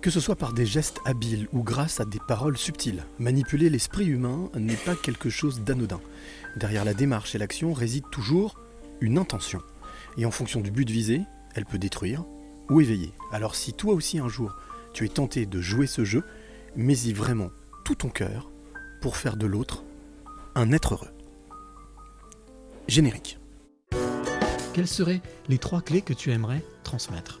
Que ce soit par des gestes habiles ou grâce à des paroles subtiles, manipuler l'esprit humain n'est pas quelque chose d'anodin. Derrière la démarche et l'action réside toujours une intention. Et en fonction du but visé, elle peut détruire ou éveiller. Alors si toi aussi un jour tu es tenté de jouer ce jeu, mets-y vraiment tout ton cœur pour faire de l'autre un être heureux. Générique. Quelles seraient les trois clés que tu aimerais transmettre?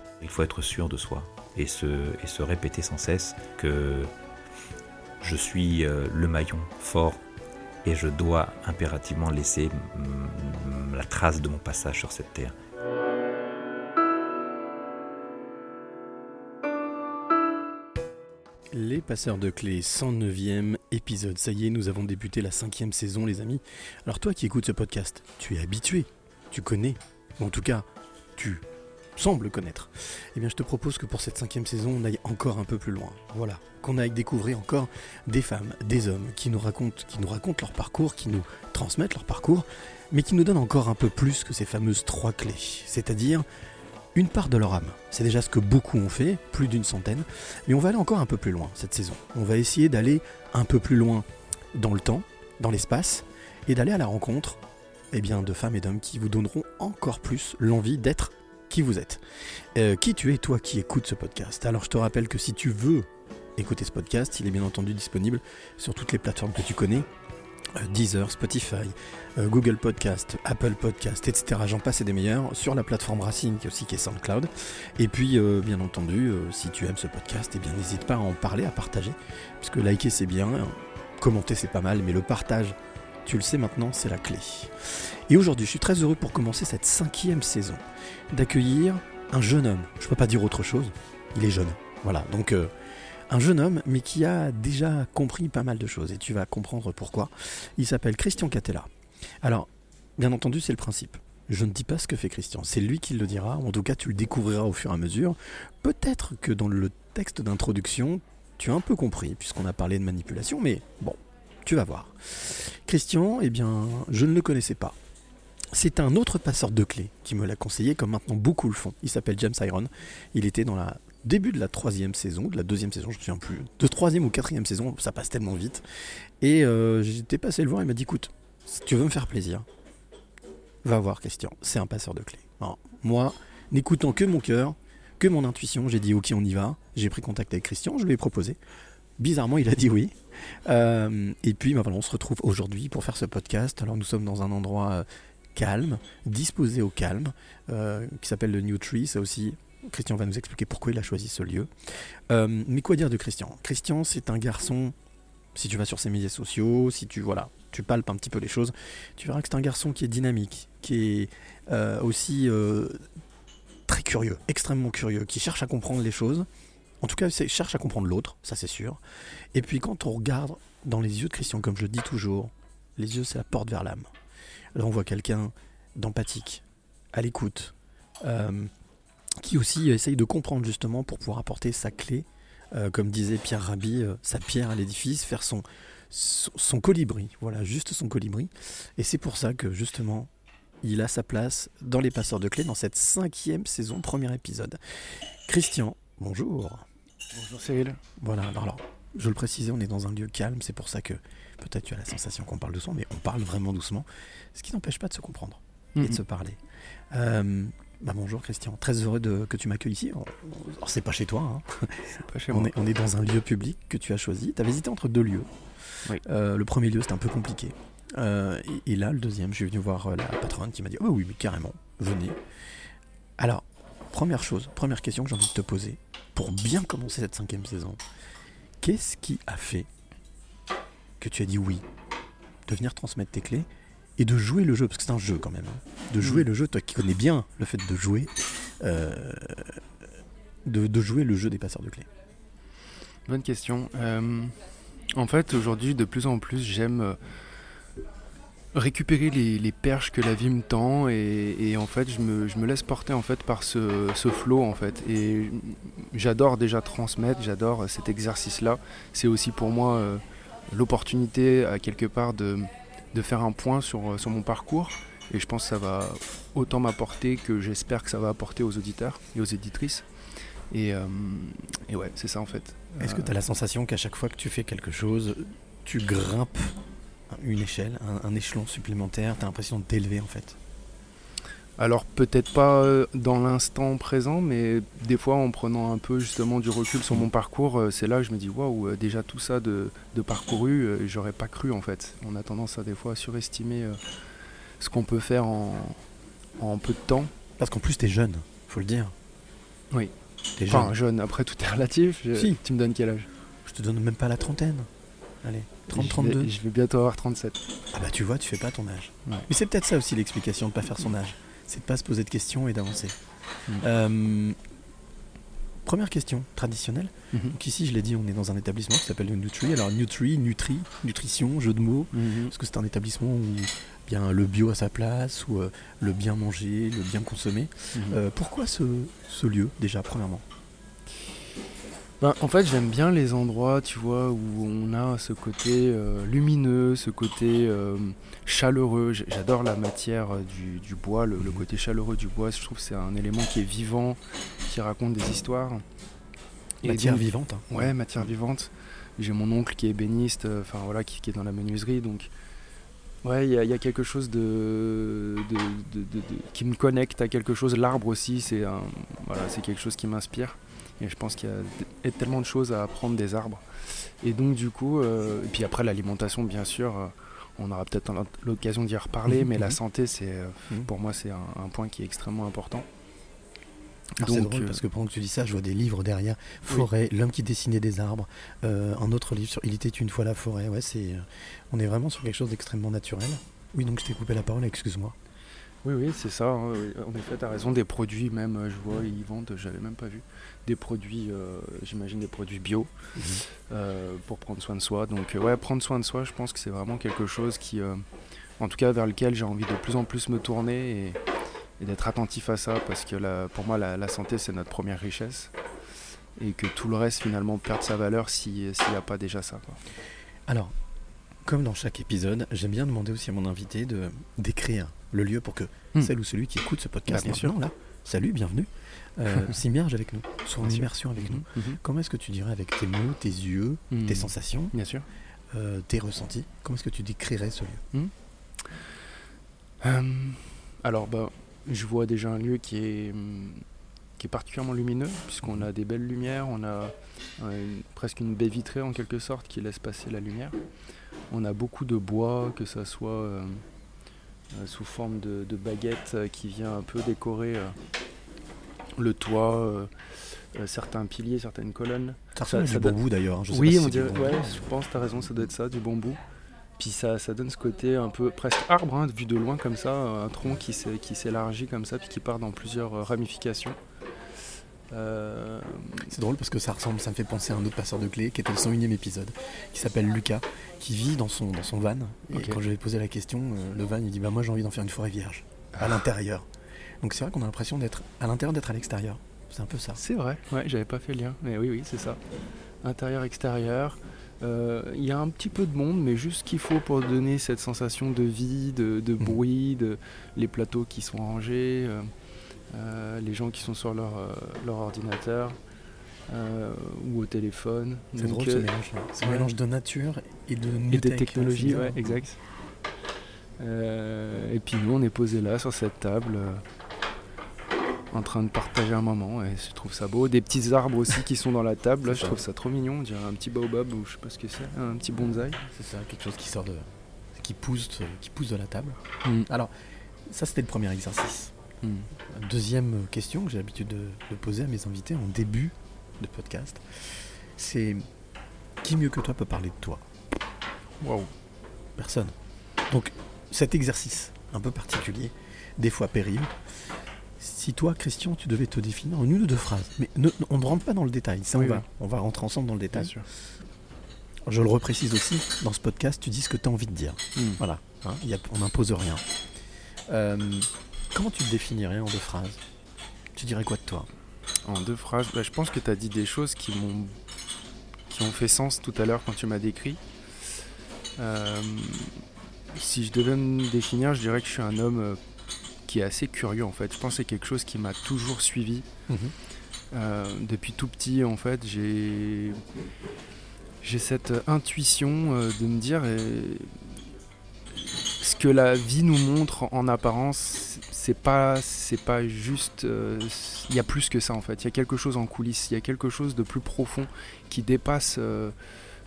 Il faut être sûr de soi et se, répéter sans cesse que je suis euh, le maillon fort et je dois impérativement laisser la trace de mon passage sur cette terre. Les passeurs de clés, 109e épisode. Ça y est, nous avons débuté la cinquième saison, les amis. Alors toi qui écoutes ce podcast, tu es habitué, tu connais, en tout cas, tu sembles connaître. Eh bien, je te propose que pour cette cinquième saison, on aille encore un peu plus loin. Voilà, qu'on aille découvrir encore des femmes, des hommes qui nous racontent, qui nous racontent leur parcours, qui nous transmettent leur parcours, mais qui nous donnent encore un peu plus que ces fameuses trois clés. C'est-à-dire une part de leur âme. C'est déjà ce que beaucoup ont fait, plus d'une centaine. Mais on va aller encore un peu plus loin cette saison. On va essayer d'aller un peu plus loin dans le temps, dans l'espace, et d'aller à la rencontre eh bien, de femmes et d'hommes qui vous donneront encore plus l'envie d'être qui vous êtes. Euh, qui tu es, toi qui écoutes ce podcast? Alors je te rappelle que si tu veux écouter ce podcast, il est bien entendu disponible sur toutes les plateformes que tu connais. euh, Deezer, Spotify, euh, Google Podcast, Apple Podcast, etc. J'en passe et des meilleurs sur la plateforme Racine qui est aussi qui est SoundCloud. Et puis, bien entendu, si tu aimes ce podcast, eh bien n'hésite pas à en parler, à partager, parce que liker c'est bien, commenter c'est pas mal, mais le partage, tu le sais maintenant, c'est la clé. Et aujourd'hui, je suis très heureux pour commencer cette cinquième saison d'accueillir un jeune homme. Je peux pas dire autre chose. Il est jeune. Voilà. Donc euh, un jeune homme, mais qui a déjà compris pas mal de choses. Et tu vas comprendre pourquoi. Il s'appelle Christian Catella. Alors, bien entendu, c'est le principe. Je ne dis pas ce que fait Christian, c'est lui qui le dira, en tout cas tu le découvriras au fur et à mesure. Peut-être que dans le texte d'introduction, tu as un peu compris, puisqu'on a parlé de manipulation, mais bon, tu vas voir. Christian, eh bien, je ne le connaissais pas. C'est un autre passeur de clés qui me l'a conseillé, comme maintenant beaucoup le font. Il s'appelle James Iron. Il était dans la début de la troisième saison, de la deuxième saison, je ne me souviens plus, de troisième ou quatrième saison, ça passe tellement vite. Et euh, j'étais passé le voir, il m'a dit écoute, si tu veux me faire plaisir, va voir Christian, c'est un passeur de clés. Alors, moi, n'écoutant que mon cœur, que mon intuition, j'ai dit ok on y va, j'ai pris contact avec Christian, je lui ai proposé. Bizarrement, il a dit oui. Euh, et puis, bah, voilà, on se retrouve aujourd'hui pour faire ce podcast. Alors, nous sommes dans un endroit euh, calme, disposé au calme, euh, qui s'appelle le New Tree. Ça aussi, Christian va nous expliquer pourquoi il a choisi ce lieu. Mais quoi dire de Christian? Christian, c'est un garçon. Si tu vas sur ses médias sociaux, si tu voilà, tu palpes un petit peu les choses, tu verras que c'est un garçon qui est dynamique, qui est aussi très curieux, extrêmement curieux, qui cherche à comprendre les choses. En tout cas, il cherche à comprendre l'autre, ça c'est sûr. Et puis quand on regarde dans les yeux de Christian, comme je le dis toujours, les yeux c'est la porte vers l'âme. Là on voit quelqu'un d'empathique, à l'écoute, euh, qui aussi essaye de comprendre justement pour pouvoir apporter sa clé, euh, comme disait Pierre Rabhi, euh, sa pierre à l'édifice, faire son, son, son colibri, voilà, juste son colibri. Et c'est pour ça que justement, il a sa place dans les passeurs de clés dans cette cinquième saison, premier épisode. Christian, bonjour. Bonjour Cyril. Voilà, alors, alors, je le précisais, on est dans un lieu calme, c'est pour ça que peut-être tu as la sensation qu'on parle doucement, mais on parle vraiment doucement, ce qui n'empêche pas de se comprendre et de Mhm. se parler. Euh, bah bonjour Christian, très heureux de, que tu m'accueilles ici. C'est pas chez toi, hein. C'est pas chez on, est, on est dans un lieu public que tu as choisi. Tu avais hésité entre deux lieux. Oui. Euh, le premier lieu c'était un peu compliqué. Euh, et, et là, le deuxième, je suis venu voir la patronne qui m'a dit Oh, oui, mais carrément, venez. Alors, première chose, première question que j'ai envie de te poser, pour bien commencer cette cinquième saison, qu'est-ce qui a fait que tu as dit oui de venir transmettre tes clés et de jouer le jeu, parce que c'est un jeu quand même, hein, de jouer Mhm. le jeu, toi qui connais bien le fait de jouer, euh, de, de jouer le jeu des passeurs de clés. Bonne question. Euh, En fait, aujourd'hui, de plus en plus, j'aime euh, récupérer les, perches que la vie me tend et, en fait, je me, je me laisse porter en fait par ce, ce flow en fait. Et j'adore déjà transmettre, j'adore cet exercice-là. C'est aussi pour moi euh, l'opportunité quelque part de, de faire un point sur, sur mon parcours. Et je pense que ça va autant m'apporter que j'espère que ça va apporter aux auditeurs et aux éditrices. Et, euh, et ouais, c'est ça en fait. Est-ce que Euh, tu as la sensation qu'à chaque fois que tu fais quelque chose, tu grimpes une échelle, un, un échelon supplémentaire Tu as l'impression de t'élever en fait Alors peut-être pas euh, dans l'instant présent, mais des fois en prenant un peu justement du recul sur mon parcours, euh, c'est là que je me dis waouh, euh, déjà tout ça de, de parcouru, j'aurais pas cru en fait. On a tendance à des fois surestimer ce qu'on peut faire en, en peu de temps. Parce qu'en plus, tu es jeune, faut le dire. Oui. Jeune. Enfin, jeune, après tout est relatif. Je- Si. Tu me donnes quel âge? Je te donne même pas la trentaine. Allez, 30, vais- 32. Je vais bientôt avoir 37. Ah bah tu vois, tu fais pas ton âge. Ouais. Mais c'est peut-être ça aussi l'explication de pas faire son âge. C'est de pas se poser de questions et d'avancer. Mm. Euh, première question traditionnelle. Mhm. Donc ici, je l'ai dit, on est dans un établissement qui s'appelle le Nutri. Alors Nutri, Nutri, nutrition, jeu de mots. Mhm. Est-ce que c'est un établissement où bien le bio à sa place ou euh, le bien manger, le bien consommer Mhm. Euh, Pourquoi ce, ce lieu déjà premièrement? Ben, en fait, j'aime bien les endroits, tu vois, où on a ce côté euh, lumineux, ce côté euh, chaleureux. J'adore la matière euh, du, du bois, le, le côté chaleureux du bois. Je trouve que c'est un élément qui est vivant, qui raconte des histoires. Et Matière donc- vivante. hein. Ouais, matière vivante. J'ai mon oncle qui est ébéniste, enfin voilà, qui, qui est dans la menuiserie, donc ouais, il y, a- il y a quelque chose de, de- de- de- de- qui me connecte à quelque chose. L'arbre aussi, c'est voilà, c'est quelque chose qui m'inspire. Et je pense qu'il y a tellement de choses à apprendre des arbres. Et donc du coup, euh, et puis après l'alimentation, bien sûr, euh, on aura peut-être l'o- l'occasion d'y reparler, mais la mhm. santé, c'est euh, Mhm. pour moi, c'est un, un point qui est extrêmement important. C'est drôle parce que pendant que tu dis ça, je vois des livres derrière. Forêt, l'homme qui dessinait des arbres. euh, un autre livre sur Il était une fois la forêt. Ouais, c'est. On est vraiment sur quelque chose d'extrêmement naturel. Oui, donc je t'ai coupé la parole, excuse-moi. Oui, oui, c'est ça. hein, oui. En effet, tu as raison. Des produits, même, euh, je vois, ils vendent, j'avais même pas vu. Des produits, euh, j'imagine des produits bio euh, pour prendre soin de soi. Donc, ouais, prendre soin de soi, je pense que c'est vraiment quelque chose qui, euh, en tout cas, vers lequel j'ai envie de plus en plus me tourner et, et d'être attentif à ça parce que la- pour moi, la, la santé, c'est notre première richesse et que tout le reste, finalement, perd sa valeur si- s'il n'y a pas déjà ça. quoi. Alors, comme dans chaque épisode, j'aime bien demander aussi à mon invité de d'écrire le lieu pour que Hmm. celle ou celui qui écoute ce podcast Bah, bien sûr. là, salut, bienvenue, euh, s'immerge avec nous, soit en immersion avec nous. Mhm. Comment est-ce que tu dirais avec tes mots, tes yeux, Mhm. tes sensations, Bien sûr. euh, tes ressentis, comment est-ce que tu décrirais ce lieu? Euh, alors, bah, je vois déjà un lieu qui est, hum, qui est particulièrement lumineux, puisqu'on a des belles lumières, on a une- presque une baie vitrée en quelque sorte qui laisse passer la lumière. On a beaucoup de bois, que ça soit sous forme de, de baguette euh, qui vient un peu décorer euh, le toit, euh, euh, certains piliers, certaines colonnes. Ça ressemble à du bambou d'ailleurs. hein, oui, pas si on dirait, ouais, je pense, t'as raison, ça doit être ça, du bambou. Puis ça, ça donne ce côté un peu presque arbre, hein, vu de loin comme ça, un tronc qui s'é- qui s'élargit comme ça, puis qui part dans plusieurs euh, ramifications. Euh, C'est drôle parce que ça ressemble, ça me fait penser à un autre passeur de clés qui était le 101e épisode, qui s'appelle Lucas, qui vit dans son, dans son van. Et Ok. quand je lui ai posé la question, euh, le van il dit Bah, moi j'ai envie d'en faire une forêt vierge, à l'intérieur. Donc c'est vrai qu'on a l'impression d'être à l'intérieur, d'être à l'extérieur. C'est un peu ça. c'est vrai, ouais, j'avais pas fait le lien, mais oui, oui, c'est ça. Intérieur, extérieur. Euh, Il y a un petit peu de monde, mais juste ce qu'il faut pour donner cette sensation de vie, de, de Mhm. bruit, de les plateaux qui sont rangés, euh, les gens qui sont sur leur, euh, leur ordinateur euh, ou au téléphone. C'est drôle ce euh, mélange. C'est un ouais. mélange de nature et de, et des tech, technologies, ouais, exact. Euh, et puis nous, on est posé là sur cette table, euh, en train de partager un moment, et je trouve ça beau. Des petits arbres aussi qui sont dans la table, là, je ça. trouve ça trop mignon. On dirait un petit baobab ou je sais pas ce que c'est, un petit bonsaï. C'est ça, quelque chose qui sort de. qui pousse, qui pousse de la table. Mm. Alors, ça c'était le premier exercice. Mm. Deuxième question que j'ai l'habitude de, de poser à mes invités en début de podcast, c'est qui mieux que toi peut parler de toi? Waouh. Personne. Donc cet exercice un peu particulier, des fois pénible, si toi Christian tu devais te définir en une ou deux phrases, mais ne- on ne rentre pas dans le détail, ça Oui, on, va, oui. on va rentrer ensemble dans le Bien détail. sûr. Je le reprécise aussi, dans ce podcast, tu dis ce que tu as envie de dire. Hmm. Voilà, hein, y a- on n'impose rien. Euh, comment tu te définirais en deux phrases? Tu dirais quoi de toi? En deux phrases, bah, je pense que tu as dit des choses qui m'ont qui ont fait sens tout à l'heure quand tu m'as décrit. Euh, si je devais me définir, je dirais que je suis un homme euh, qui est assez curieux en fait. Je pense que c'est quelque chose qui m'a toujours suivi. Mhm. Euh, depuis tout petit, en fait, j'ai j'ai cette intuition de me dire ce que la vie nous montre en apparence, c'est pas c'est pas juste. euh, Il y a plus que ça en fait. Il y a quelque chose en coulisses. Il y a quelque chose de plus profond qui dépasse. euh,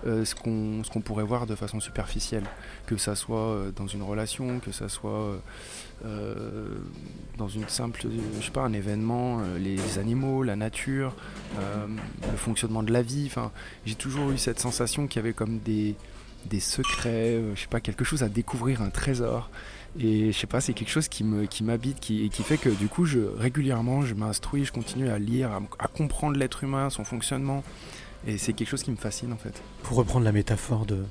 euh, ce qu'on ce qu'on pourrait voir de façon superficielle, que ça soit dans une relation, que ça soit dans une simple, je sais pas, un événement, euh, les animaux, la nature, le fonctionnement de la vie. Enfin, j'ai toujours eu cette sensation qu'il y avait comme des, des secrets, je sais pas, quelque chose à découvrir, un trésor. Et je sais pas, c'est quelque chose qui me qui m'habite, qui, et qui fait que du coup, je régulièrement, je m'instruis, je continue à lire, à, comprendre l'être humain, son fonctionnement. Et c'est quelque chose qui me fascine en fait. Pour reprendre la métaphore de,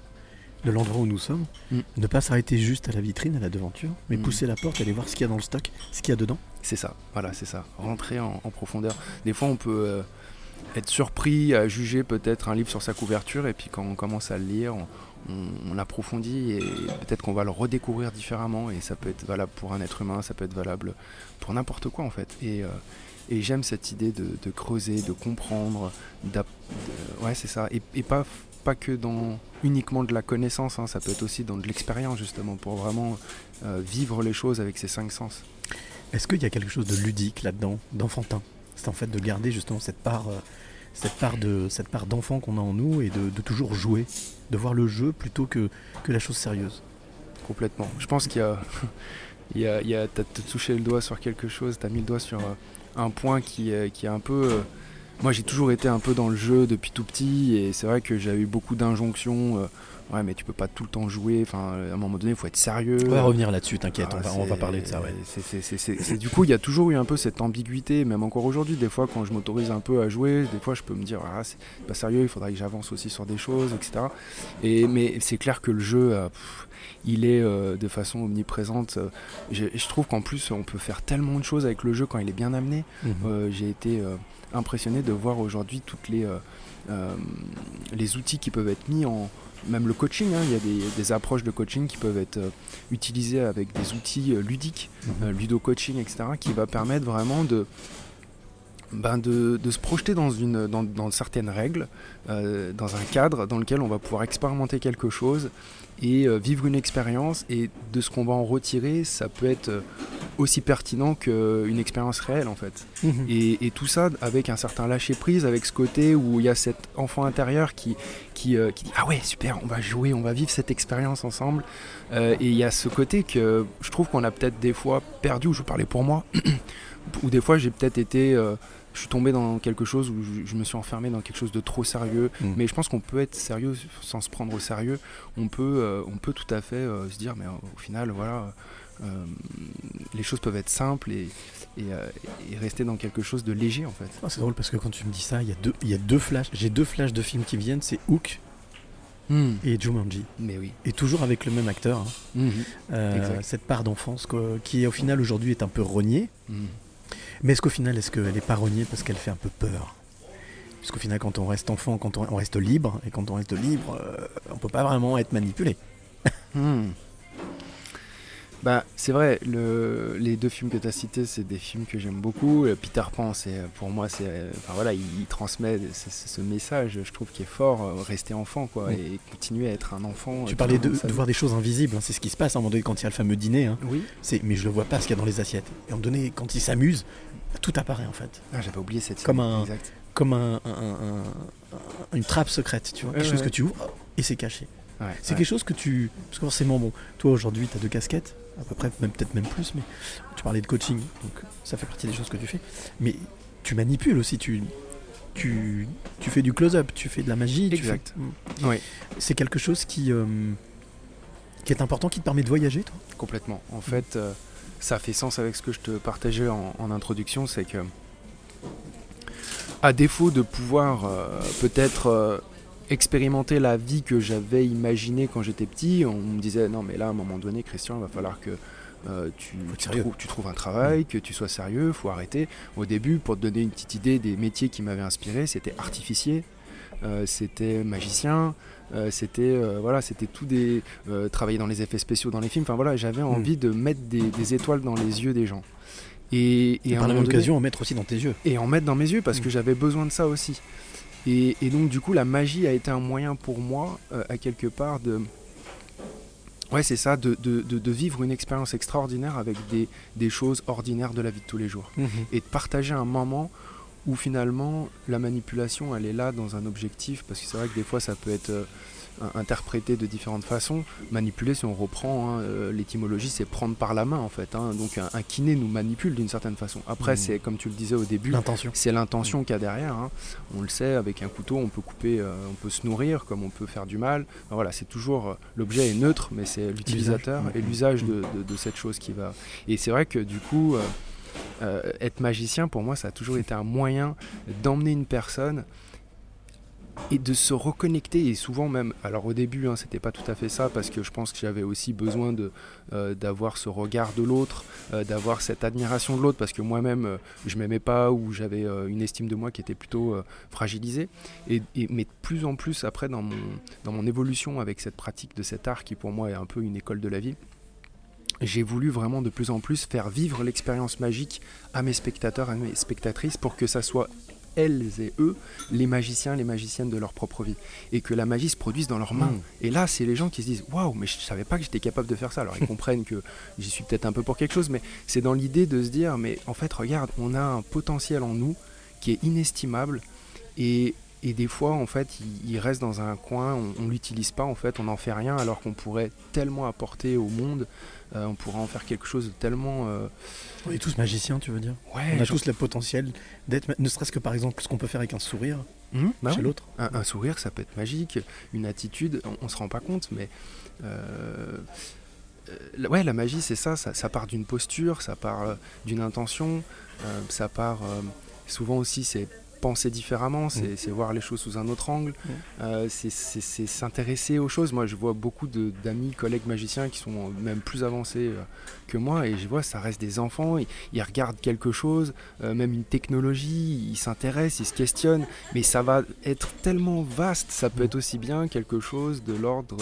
de l'endroit où nous sommes, Mm. ne pas s'arrêter juste à la vitrine, à la devanture, mais Mm. pousser la porte, aller voir ce qu'il y a dans le stock, ce qu'il y a dedans. C'est ça, voilà, c'est ça. Rentrer en, en profondeur. Des fois, on peut euh, être surpris à juger peut-être un livre sur sa couverture, et puis quand on commence à le lire, on, on- on approfondit, et peut-être qu'on va le redécouvrir différemment, et ça peut être valable pour un être humain, ça peut être valable pour n'importe quoi en fait. Et, euh, j'aime cette idée de, creuser, de comprendre, de- ouais, c'est ça. Et, et pas, pas que dans uniquement de la connaissance, hein, ça peut être aussi dans de l'expérience justement, pour vraiment euh, vivre les choses avec ses cinq sens. Est-ce qu'il y a quelque chose de ludique là-dedans, d'enfantin? C'est en fait de garder justement cette part, euh, cette part de, cette part d'enfant qu'on a en nous et de, toujours jouer, de voir le jeu plutôt que, que la chose sérieuse. Complètement. Je pense qu'il y a. il y a, t'as touché le doigt sur quelque chose, t'as mis le doigt sur euh, un point qui, qui est un peu. euh, moi, j'ai toujours été un peu dans le jeu depuis tout petit, et c'est vrai que j'ai eu beaucoup d'injonctions. euh, ouais, mais tu peux pas tout le temps jouer. Enfin, à un moment donné, il faut être sérieux. On va revenir là-dessus, t'inquiète, Ah, on, va, on va c'est- parler de ça. Ouais. c'est- du coup, il y a toujours eu un peu cette ambiguïté, même encore aujourd'hui. Des fois, quand je m'autorise un peu à jouer, des fois, je peux me dire, ah, c'est pas sérieux, il faudrait que j'avance aussi sur des choses, etc. Et, mais c'est clair que le jeu, euh, pff, il est euh, de façon omniprésente. Euh, Je, je trouve qu'en plus, on peut faire tellement de choses avec le jeu quand il est bien amené. Mhm. Euh, J'ai été euh, impressionné de voir aujourd'hui toutes les, euh, euh, les outils qui peuvent être mis en. Même le coaching, hein, il y a des, des approches de coaching qui peuvent être euh, utilisées avec des outils euh, ludiques, Mhm. euh, ludo-coaching, etc., qui va permettre vraiment de, ben de, de se projeter dans, une, dans, dans certaines règles, euh, dans un cadre dans lequel on va pouvoir expérimenter quelque chose et euh, vivre une expérience. Et de ce qu'on va en retirer, ça peut être euh, aussi pertinent qu'une expérience réelle en fait. Mhm. Et, et tout ça avec un certain lâcher prise, avec ce côté où il y a cet enfant intérieur qui, qui, euh, qui dit Ah ouais, super, on va jouer, on va vivre cette expérience ensemble. Euh, et il y a ce côté que je trouve qu'on a peut-être des fois perdu, ou je parlais pour moi, ou des fois j'ai peut-être été. euh, je suis tombé dans quelque chose où je, je me suis enfermé dans quelque chose de trop sérieux. Mhm. Mais je pense qu'on peut être sérieux sans se prendre au sérieux. On peut, euh, on peut tout à fait euh, se dire, mais euh, au final, voilà, euh, les choses peuvent être simples et, et, euh, et rester dans quelque chose de léger en fait. Ah, c'est drôle parce que quand tu me dis ça, il y a deux, il y a deux flashs. J'ai deux flashs de films qui viennent, c'est Hook et Jumanji. Mais oui. Et toujours avec le même acteur. hein. Exact. cette part d'enfance quoi, qui au final aujourd'hui est un peu reniée. Mais est-ce qu'au final, est-ce qu'elle n'est pas reniée parce qu'elle fait un peu peur? Parce qu'au final, quand on reste enfant, quand on, on reste libre, et quand on reste libre, euh, on peut pas vraiment être manipulé. Hmm. Bah, c'est vrai, le, les deux films que tu as cités, c'est des films que j'aime beaucoup. Euh, Peter Pan, c'est, pour moi, c'est, euh, enfin, voilà, il, il transmet ce, message, je trouve, qui est fort, euh, rester enfant, quoi, et continuer à être un enfant. Tu euh, parlais de, voir des choses invisibles, hein, c'est ce qui se passe à un moment donné quand il y a le fameux dîner. hein. Oui. C'est, mais je le vois pas ce qu'il y a dans les assiettes. Et à un moment donné, quand il s'amuse, tout apparaît en fait. Ah, j'avais oublié cette Comme un- exact. Comme un, un- un- un- une trappe secrète, tu vois. Quelque chose que tu ouvres et c'est caché. C'est quelque chose que tu. Parce que forcément, bon, toi aujourd'hui, tu as deux casquettes, à peu près, même peut-être même plus, mais tu parlais de coaching, donc ça fait partie des choses que tu fais. Mais tu manipules aussi, tu. Tu, tu fais du close-up, tu fais de la magie. tu Exact. fais- Oui. C'est quelque chose qui, euh, qui est important, qui te permet de voyager, toi? Complètement. En fait, euh, ça fait sens avec ce que je te partageais en, en introduction, c'est que à défaut de pouvoir euh, peut-être euh, expérimenter la vie que j'avais imaginée quand j'étais petit. On me disait non mais là à un moment donné Christian il va falloir que euh, tu, trouves un travail, que tu sois sérieux, faut arrêter. Au début, pour te donner une petite idée des métiers qui m'avaient inspiré, c'était artificier, c'était magicien, euh, c'était euh, voilà, c'était tout des euh, travailler dans les effets spéciaux dans les films. Enfin voilà, j'avais envie de mettre des, des étoiles dans les yeux des gens. Et, Et par la donné- occasion, en mettre aussi dans tes yeux. et en mettre dans mes yeux parce que j'avais besoin de ça aussi. Et, et donc du coup la magie a été un moyen pour moi euh, à quelque part de... Ouais c'est ça, de, de- de- de vivre une expérience extraordinaire avec des, des choses ordinaires de la vie de tous les jours. Et de partager un moment où finalement la manipulation elle est là dans un objectif, parce que c'est vrai que des fois ça peut être euh, interprété de différentes façons. Manipuler si on reprend, hein, euh, l'étymologie c'est prendre par la main en fait. hein. Donc un, un kiné nous manipule d'une certaine façon. Après Mhm. c'est comme tu le disais au début, c'est l'intention qu'il y a derrière. hein. On le sait, avec un couteau, on peut couper, euh, on peut se nourrir, comme on peut faire du mal. Voilà, c'est toujours euh, l'objet est neutre, mais c'est l'utilisateur et l'usage de, de- de cette chose qui va. Et c'est vrai que du coup, euh, être magicien pour moi, ça a toujours été un moyen d'emmener une personne et de se reconnecter et souvent même alors au début hein, c'était pas tout à fait ça parce que je pense que j'avais aussi besoin de euh, d'avoir ce regard de l'autre euh, d'avoir cette admiration de l'autre parce que moi-même je m'aimais pas ou j'avais une estime de moi qui était plutôt fragilisée. Et, et- mais de plus en plus après dans mon dans mon évolution avec cette pratique de cet art qui pour moi est un peu une école de la vie j'ai voulu vraiment de plus en plus faire vivre l'expérience magique à mes spectateurs, à mes spectatrices, pour que ça soit elles et eux les magiciens, les magiciennes de leur propre vie, et que la magie se produise dans leurs mains. Mm. Et là, c'est les gens qui se disent waouh, mais je savais pas que j'étais capable de faire ça. Alors ils comprennent que j'y suis peut-être un peu pour quelque chose, mais c'est dans l'idée de se dire mais en fait, regarde, on a un potentiel en nous qui est inestimable et et des fois, en fait, il, il reste dans un coin, on, on l'utilise pas, en fait, on n'en fait rien, alors qu'on pourrait tellement apporter au monde, euh, on pourrait en faire quelque chose de tellement. euh, On est tous magiciens, tu veux dire ouais, On a genre- tous le potentiel d'être, ne serait-ce que par exemple ce qu'on peut faire avec un sourire Hum, bah chez oui. l'autre. Un, un sourire, ça peut être magique. Une attitude, on, on se rend pas compte, mais euh, la- ouais, la magie, c'est ça, ça. ça part d'une posture, ça part d'une intention, ça part souvent aussi, c'est penser différemment, c'est c'est voir les choses sous un autre angle, euh, c'est- s'intéresser aux choses. Moi, je vois beaucoup d'amis, collègues magiciens qui sont même plus avancés euh, que moi, et je vois, ça reste des enfants, ils, ils regardent quelque chose, euh, même une technologie, ils s'intéressent, ils se questionnent, mais ça va être tellement vaste, ça peut être aussi bien quelque chose de l'ordre,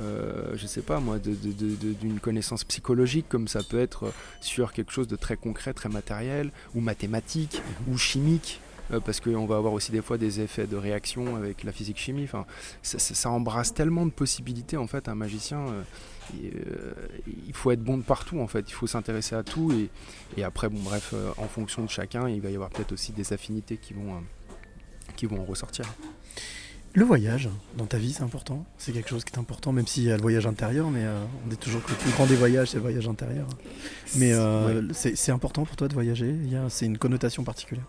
euh, je sais pas moi, d'une connaissance psychologique, comme ça peut être sur quelque chose de très concret, très matériel, ou mathématique, ou chimique. Euh, parce qu'on va avoir aussi des fois des effets de réaction avec la physique-chimie. Enfin, ça, embrasse tellement de possibilités en fait. Un magicien, euh, et, euh, il faut être bon de partout en fait. Il faut s'intéresser à tout et, et après, bon bref, en fonction de chacun, il va y avoir peut-être aussi des affinités qui vont, qui vont en ressortir. Le voyage dans ta vie, c'est important? C'est quelque chose qui est important, même s'il y a le voyage intérieur, mais euh, on dit toujours que le plus grand des voyages, c'est le voyage intérieur. Mais euh, c'est c'est important pour toi de voyager? C'est une connotation particulière?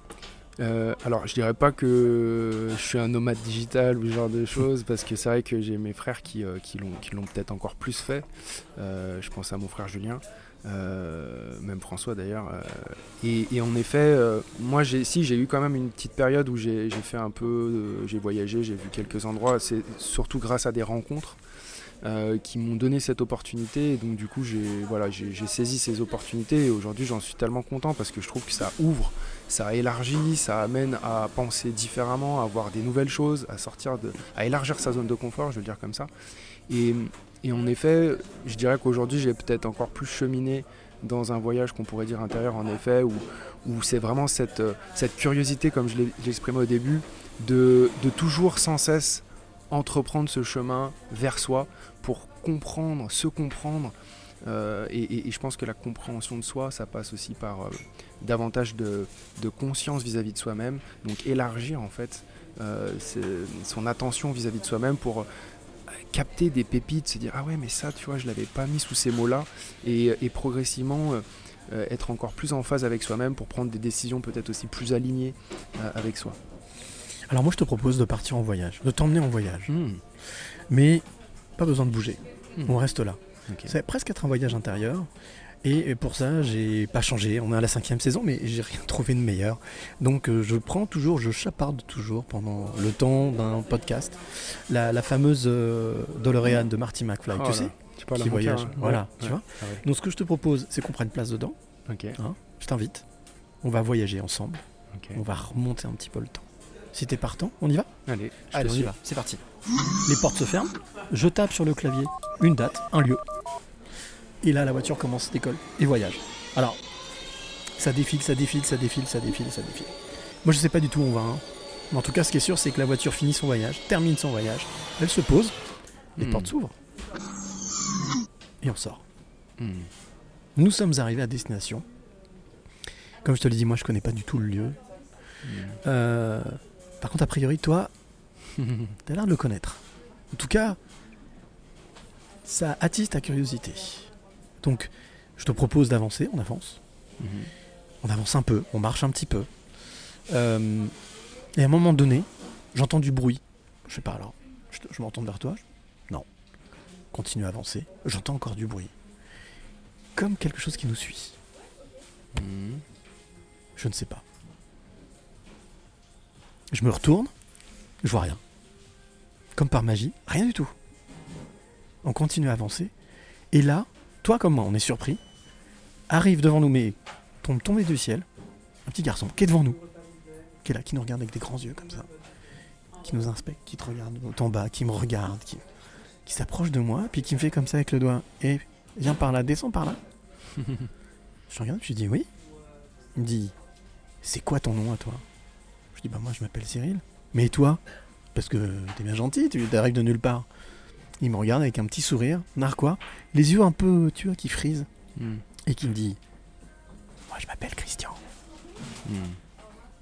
Euh, alors, je dirais pas que je suis un nomade digital ou ce genre de choses, parce que c'est vrai que j'ai mes frères qui, euh, l'ont, peut-être encore plus fait. Euh, je pense à mon frère Julien, même François d'ailleurs. et, en effet, moi, si j'ai eu quand même une petite période où j'ai, fait un peu, j'ai voyagé, j'ai vu quelques endroits. C'est surtout grâce à des rencontres. qui m'ont donné cette opportunité et donc du coup j'ai voilà j'ai saisi ces opportunités et aujourd'hui j'en suis tellement content parce que je trouve que ça ouvre ça élargit, ça amène à penser différemment, à voir des nouvelles choses, à sortir de, à élargir sa zone de confort, je veux dire comme ça. Et, et en effet, je dirais qu'aujourd'hui j'ai peut-être encore plus cheminé dans un voyage qu'on pourrait dire intérieur en effet, où, où c'est vraiment cette, cette curiosité, comme je l'exprimais au début, de, de toujours sans cesse entreprendre ce chemin vers soi pour comprendre, se comprendre. Euh, et je pense que la compréhension de soi, ça passe aussi par euh, davantage de, de conscience vis-à-vis de soi-même, donc élargir en fait euh, son attention vis-à-vis de soi-même pour euh, capter des pépites, se dire ah ouais mais ça tu vois je l'avais pas mis sous ces mots-là et, et progressivement euh, être encore plus en phase avec soi-même pour prendre des décisions peut-être aussi plus alignées euh, avec soi. Alors moi, je te propose de partir en voyage, de t'emmener en voyage. Mais pas besoin de bouger. Hmm. On reste là. Ok. Ça va presque être un voyage intérieur. Et pour ça, j'ai pas changé. On est à la cinquième saison, mais j'ai rien trouvé de meilleur. Donc euh, je prends toujours, je chaparde toujours pendant le temps d'un podcast la, la fameuse euh, DeLorean de Marty McFly. Oh tu là, sais Tu parles Qui voyage. hein. Voilà, Ouais, tu ouais. vois. Ah ouais. Donc ce que je te propose, c'est qu'on prenne place dedans. Ok. hein. Je t'invite. On va voyager ensemble. Ok. On va remonter un petit peu le temps. Si t'es partant, on y va? Allez, je Allez, on y va. C'est parti. Les portes se ferment. Je tape sur le clavier une date, un lieu. Et là, la voiture commence, décolle et voyage. Alors, ça défile, ça défile, ça défile, ça défile, ça défile. Moi, je sais pas du tout où on va. hein. Mais en tout cas, ce qui est sûr, c'est que la voiture finit son voyage, termine son voyage. Elle se pose, les Hmm. portes s'ouvrent. Et on sort. Hmm. Nous sommes arrivés à destination. Comme je te l'ai dit, moi, je connais pas du tout le lieu. Euh, par contre, a priori, toi, T'as l'air de le connaître. En tout cas, ça attise ta curiosité. Donc, je te propose d'avancer, on avance. Mhm. On avance un peu, on marche un petit peu. Euh, et à un moment donné, j'entends du bruit. Je sais pas alors, je, je m'entends vers toi je- Non. Continue à avancer, j'entends encore du bruit. Comme quelque chose qui nous suit. Mhm. Je ne sais pas. Je me retourne, je vois rien. Comme par magie, rien du tout. On continue à avancer. Et là, toi comme moi, on est surpris. Arrive devant nous, mais tombe tombé du ciel. Un petit garçon qui est devant nous. Qui est là, qui nous regarde avec des grands yeux comme ça. Qui nous inspecte, qui te regarde haut en bas, qui me regarde, qui, qui s'approche de moi, puis qui me fait comme ça avec le doigt. Et viens par là, descends par là. je regarde, je lui dis oui. Il me dit C'est quoi ton nom à toi? Je dis Bah, moi, je m'appelle Cyril. Mais toi? Parce que t'es bien gentil, tu arrives de nulle part. Il me regarde avec un petit sourire, narquois, les yeux un peu, tu vois, qui frisent, Hmm. et qui me dit Moi, je m'appelle Christian. Hmm.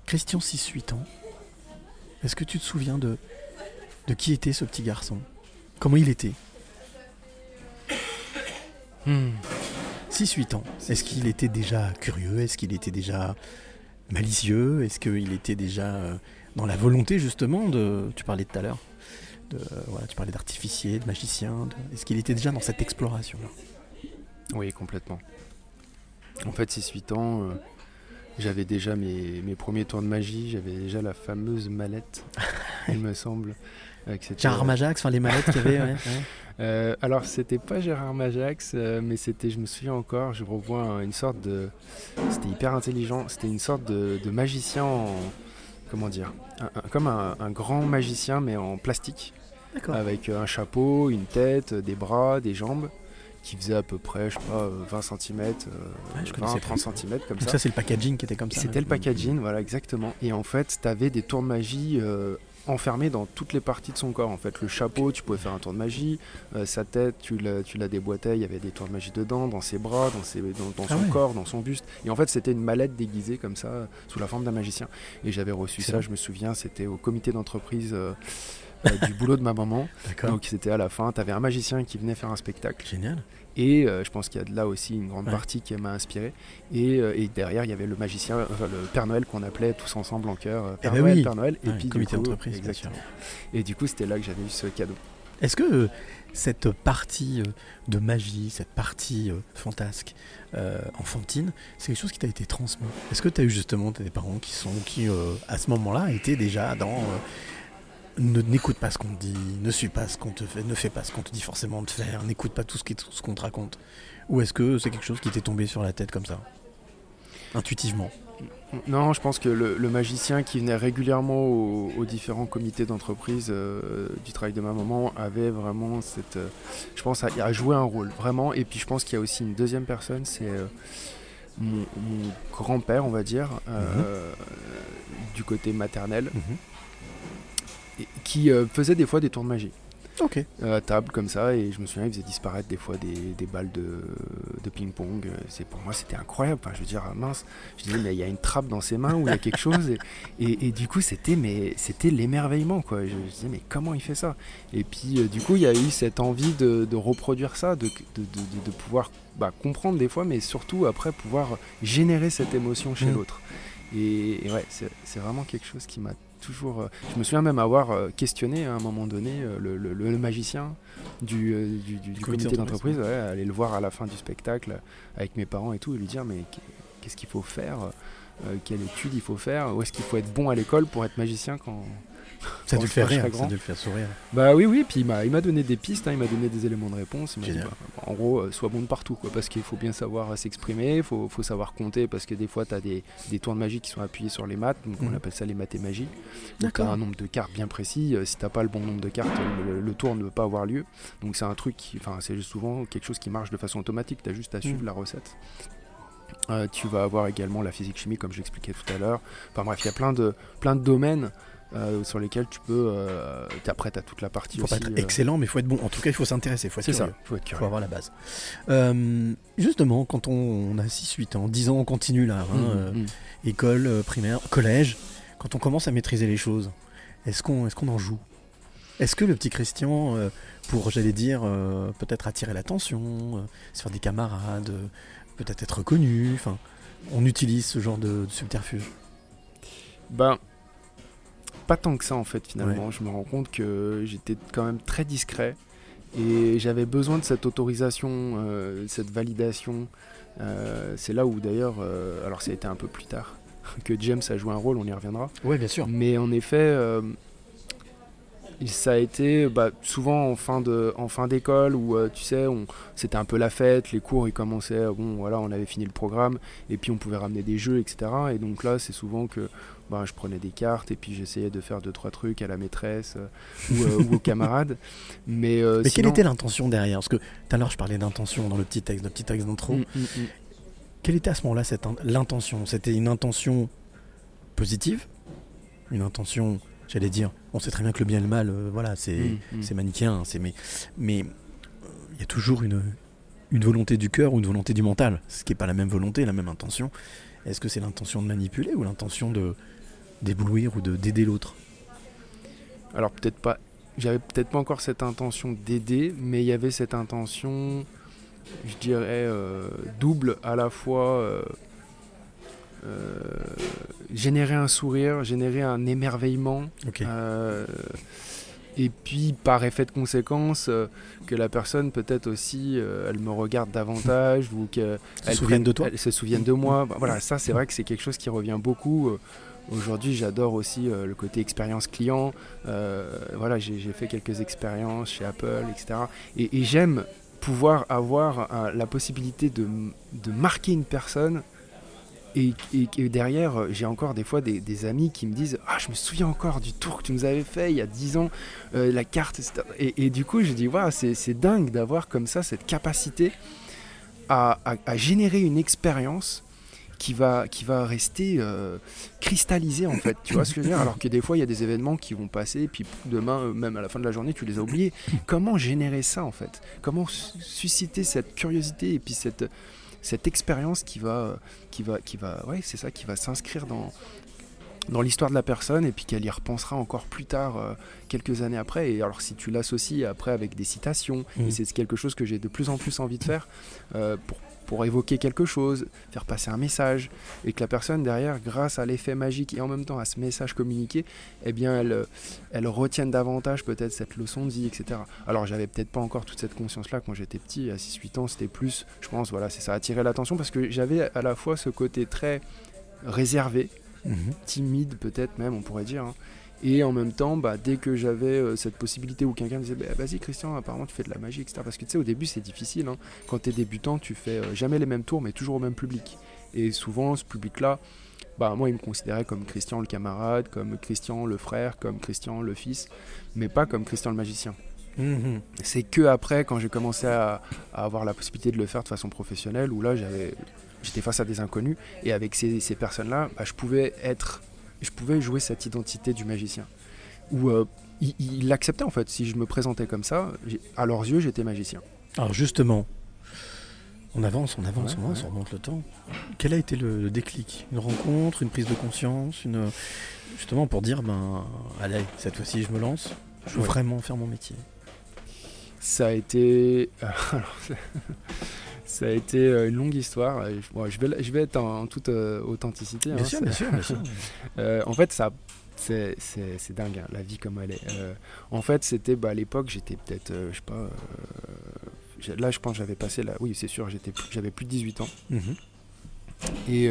Christian, 6-8 ans. Est-ce que tu te souviens de, de qui était ce petit garçon? Comment il était? Hmm. 6-8 ans. Est-ce qu'il était déjà curieux? Est-ce qu'il était déjà malicieux? Est-ce qu'il était déjà euh, dans la volonté justement de... Tu parlais tout à l'heure. De, euh, voilà, tu parlais d'artificier, de magicien. de- Est-ce qu'il était déjà dans cette exploration-là? Oui, complètement. En fait, 6-8 ans, euh, j'avais déjà mes, mes premiers tours de magie, j'avais déjà la fameuse mallette, il me semble. euh, Gérard Majax, enfin les mallettes qu'il y avait. ouais, ouais. Euh, alors, c'était pas Gérard Majax, euh, mais c'était, je me souviens encore, je revois un- une sorte de. C'était hyper intelligent, c'était une sorte de, de magicien en. Comment dire Un- un- Comme un, un grand magicien, mais en plastique. Avec euh, un chapeau, une tête, des bras, des jambes, qui faisait à peu près, je sais pas, euh, 20 cm, je connaissais 20-30 cm, comme Donc ça. ça, c'est le packaging qui était comme ça. C'était ouais. le packaging, voilà, exactement. Et en fait, tu avais des tours de magie euh, enfermés dans toutes les parties de son corps. En fait, le chapeau, tu pouvais faire un tour de magie. euh, sa tête, tu la, tu la déboîtais, il y avait des tours de magie dedans, dans ses bras, dans, ses, dans, dans Ah son ouais. corps, dans son buste. Et en fait, c'était une mallette déguisée comme ça, sous la forme d'un magicien. Et j'avais reçu ça, je me souviens, c'était au comité d'entreprise. euh, euh, du boulot de ma maman. Donc c'était à la fin, tu avais un magicien qui venait faire un spectacle. Génial. Et euh, je pense qu'il y a de là aussi une grande Ouais. partie qui m'a inspiré. Et, euh, et derrière, il y avait le magicien, enfin, le Père Noël qu'on appelait tous ensemble en chœur. euh, Eh Père ben Noël, oui. Père Noël. Et Ouais, puis, du comité coup, d'entreprise, exactement. Et du coup, c'était là que j'avais eu ce cadeau. Est-ce que euh, cette partie euh, de magie, cette partie euh, fantasque, euh, enfantine, c'est quelque chose qui t'a été transmis? Est-ce que tu as eu justement des parents qui sont qui euh, à ce moment-là étaient déjà dans euh, ne n'écoute pas ce qu'on te dit, ne suis pas ce qu'on te fait, ne fais pas ce qu'on te dit forcément de faire, n'écoute pas tout ce qui- tout ce qu'on te raconte Ou est-ce que c'est quelque chose qui t'est tombé sur la tête comme ça? Intuitivement. Non, je pense que le, le magicien qui venait régulièrement aux, aux différents comités d'entreprise euh, du travail de ma maman avait vraiment cette. euh, je pense à, à jouer un rôle, vraiment. Et puis je pense qu'il y a aussi une deuxième personne, c'est euh, mon, mon grand-père, on va dire, euh, du côté maternel, et qui euh, faisait des fois des tours de magie. Ok. euh, à table comme ça et je me souviens il faisait disparaître des fois des, des balles de, de ping-pong c'est pour moi c'était incroyable enfin, je veux dire mince je disais mais il y a une trappe dans ses mains ou il y a quelque chose et, et, et du coup c'était mais c'était l'émerveillement quoi je, je disais mais comment il fait ça? Et puis euh, du coup il y a eu cette envie de, de reproduire ça de, de, de- pouvoir bah, comprendre des fois mais surtout après pouvoir générer cette émotion chez Mm. l'autre et, et ouais c'est vraiment quelque chose qui m'a toujours. euh, je me souviens même avoir euh, questionné à un moment donné euh, le, le- le magicien du, du, du- du comité comité d'entreprise. ouais, aller le voir à la fin du spectacle avec mes parents et tout, et lui dire mais qu- qu'est-ce qu'il faut faire? Quelle étude il faut faire? Où est-ce qu'il faut être bon à l'école pour être magicien quand. Ça a dû le faire rire, ça a dû le faire sourire. Bah oui, oui, puis il m'a, il m'a donné des pistes, hein, il m'a donné des éléments de réponse. Il m'a dit, Génial. bah, en gros, euh, sois bon de partout, quoi, parce qu'il faut bien savoir s'exprimer, il faut, faut savoir compter, parce que des fois, tu as des, des tours de magie qui sont appuyés sur les maths, donc on Mhm. appelle ça les maths et magie. Donc tu D'accord. un nombre de cartes bien précis, euh, si t'as pas le bon nombre de cartes, le, le tour ne veut pas avoir lieu. Donc c'est un truc, enfin c'est souvent quelque chose qui marche de façon automatique, tu as juste à suivre Mhm. la recette. Euh, tu vas avoir également la physique-chimie, comme j'expliquais tout à l'heure. Enfin bref, il y a plein de, plein de domaines euh, sur lesquels tu peux. Euh, t'es- après, tu as toute la partie Il faut aussi. pas être euh, excellent, mais il faut être bon. En tout cas, il faut s'intéresser, il faut être c'est ça, faut être Il curieux. faut avoir la base. Euh, justement, quand on, on a 6-8 ans, 10 ans, on continue là, hein, Mhm, euh, mhm. école, euh, primaire, collège, quand on commence à maîtriser les choses, est-ce qu'on est qu'on en joue? Est-ce que le petit Christian, euh, pour, j'allais dire, euh, peut-être attirer l'attention, euh, se faire des camarades, euh, peut-être être reconnu, enfin, on utilise ce genre de, de subterfuge? Ben, pas tant que ça en fait finalement. Je me rends compte que j'étais quand même très discret et j'avais besoin de cette autorisation, euh, cette validation. Euh, c'est là où d'ailleurs, euh, alors ça a été un peu plus tard que James a joué un rôle, on y reviendra. Oui, bien sûr. Mais en effet, ça a été bah, souvent en fin de, en fin d'école où euh, tu sais, on, c'était un peu la fête, les cours ils commençaient, bon voilà, on avait fini le programme et puis on pouvait ramener des jeux, etc. Et donc là, c'est souvent que bah, je prenais des cartes et puis j'essayais de faire deux trois trucs à la maîtresse euh, ou, euh, ou aux camarades. Mais, euh, Mais quelle était l'intention derrière? Parce que tout à l'heure, je parlais d'intention dans le petit texte, le petit texte d'intro. Mm, mm, mm. Quelle était à ce moment-là cette in- l'intention? C'était une intention positive? Une intention, j'allais dire, on sait très bien que le bien et le mal, euh, voilà, c'est c'est manichéen, c'est mais mais euh, il y a toujours une une volonté du cœur ou une volonté du mental, ce qui n'est pas la même volonté, la même intention. Est-ce que c'est l'intention de manipuler ou l'intention de d'éblouir ou de d'aider l'autre Alors peut-être pas, j'avais peut-être pas encore cette intention d'aider, mais il y avait cette intention, je dirais, euh, double à la fois euh, euh, générer un sourire, générer un émerveillement, et puis par effet de conséquence, que la personne peut-être aussi, elle me regarde davantage ou qu'elle Se souvienne de toi elle se souvienne de moi. Bah, Voilà, ça c'est vrai que c'est quelque chose qui revient beaucoup. Aujourd'hui, j'adore aussi euh, le côté expérience client. Euh, voilà, j'ai fait quelques expériences chez Apple, etc. Et, j'aime pouvoir avoir euh, la possibilité de, marquer une personne. Et, derrière, j'ai encore des fois des, amis qui me disent Ah, je me souviens encore du tour que tu nous avais fait il y a 10 ans, la carte, etc. Et, du coup, je dis Waouh, c'est dingue d'avoir comme ça cette capacité à générer une expérience qui va, qui va rester euh, cristallisée en fait. Tu vois ce que je veux dire? Alors que des fois, il y a des événements qui vont passer, puis demain, euh, même à la fin de la journée, tu les as oubliés. Comment générer ça en fait? Comment su- susciter cette curiosité et puis cette, cette expérience qui va, qui va, qui va, ouais, c'est ça, qui va s'inscrire dans dans l'histoire de la personne et puis qu'elle y repensera encore plus tard, euh, quelques années après. Et alors si tu l'associes après avec des citations, Mhm. et c'est quelque chose que j'ai de plus en plus envie de faire euh, pour, pour évoquer quelque chose, faire passer un message, et que la personne derrière, grâce à l'effet magique et en même temps à ce message communiqué, eh bien elle, euh, elle retienne davantage peut-être cette leçon de vie, etc. Alors j'avais peut-être pas encore toute cette conscience-là quand j'étais petit, à 6-8 ans, c'était plus, je pense, voilà, c'est ça, attirer l'attention parce que j'avais à la fois ce côté très réservé, Mhm. timide peut-être même on pourrait dire hein. Et en même temps bah, dès que j'avais euh, cette possibilité où quelqu'un me disait bah, vas-y Christian apparemment tu fais de la magie etc parce que tu sais au début c'est difficile hein. quand tu es débutant tu fais euh, jamais les mêmes tours mais toujours au même public et souvent ce public là bah moi il me considérait comme Christian le camarade comme Christian le frère comme Christian le fils mais pas comme Christian le magicien Mhm. c'est que après, quand j'ai commencé à, à avoir la possibilité de le faire de façon professionnelle, où là, j'avais, j'étais face à des inconnus, et avec ces, ces personnes-là, bah, je pouvais être, je pouvais jouer cette identité du magicien. Où euh, l'acceptaient en fait. Si je me présentais comme ça, à leurs yeux, j'étais magicien. Alors justement, on avance, on avance, Ouais, on avance, ouais. on remonte le temps. Quel a été le, déclic? Une rencontre, une prise de conscience, une justement pour dire ben allez cette fois-ci je me lance, je veux Ouais. vraiment faire mon métier? Ça a été, alors, ça a été euh, une longue histoire. Bon, je vais, je vais être en, en toute euh, authenticité. hein. Bien sûr, bien sûr, bien sûr. Euh, en fait, ça, C'est dingue, hein, la vie comme elle est. Euh, en fait, c'était bah, à l'époque, j'étais peut-être, euh, je sais pas. euh, là, je pense que j'avais passé là. Oui, c'est sûr, j'avais plus de 18 ans. Mhm. Et,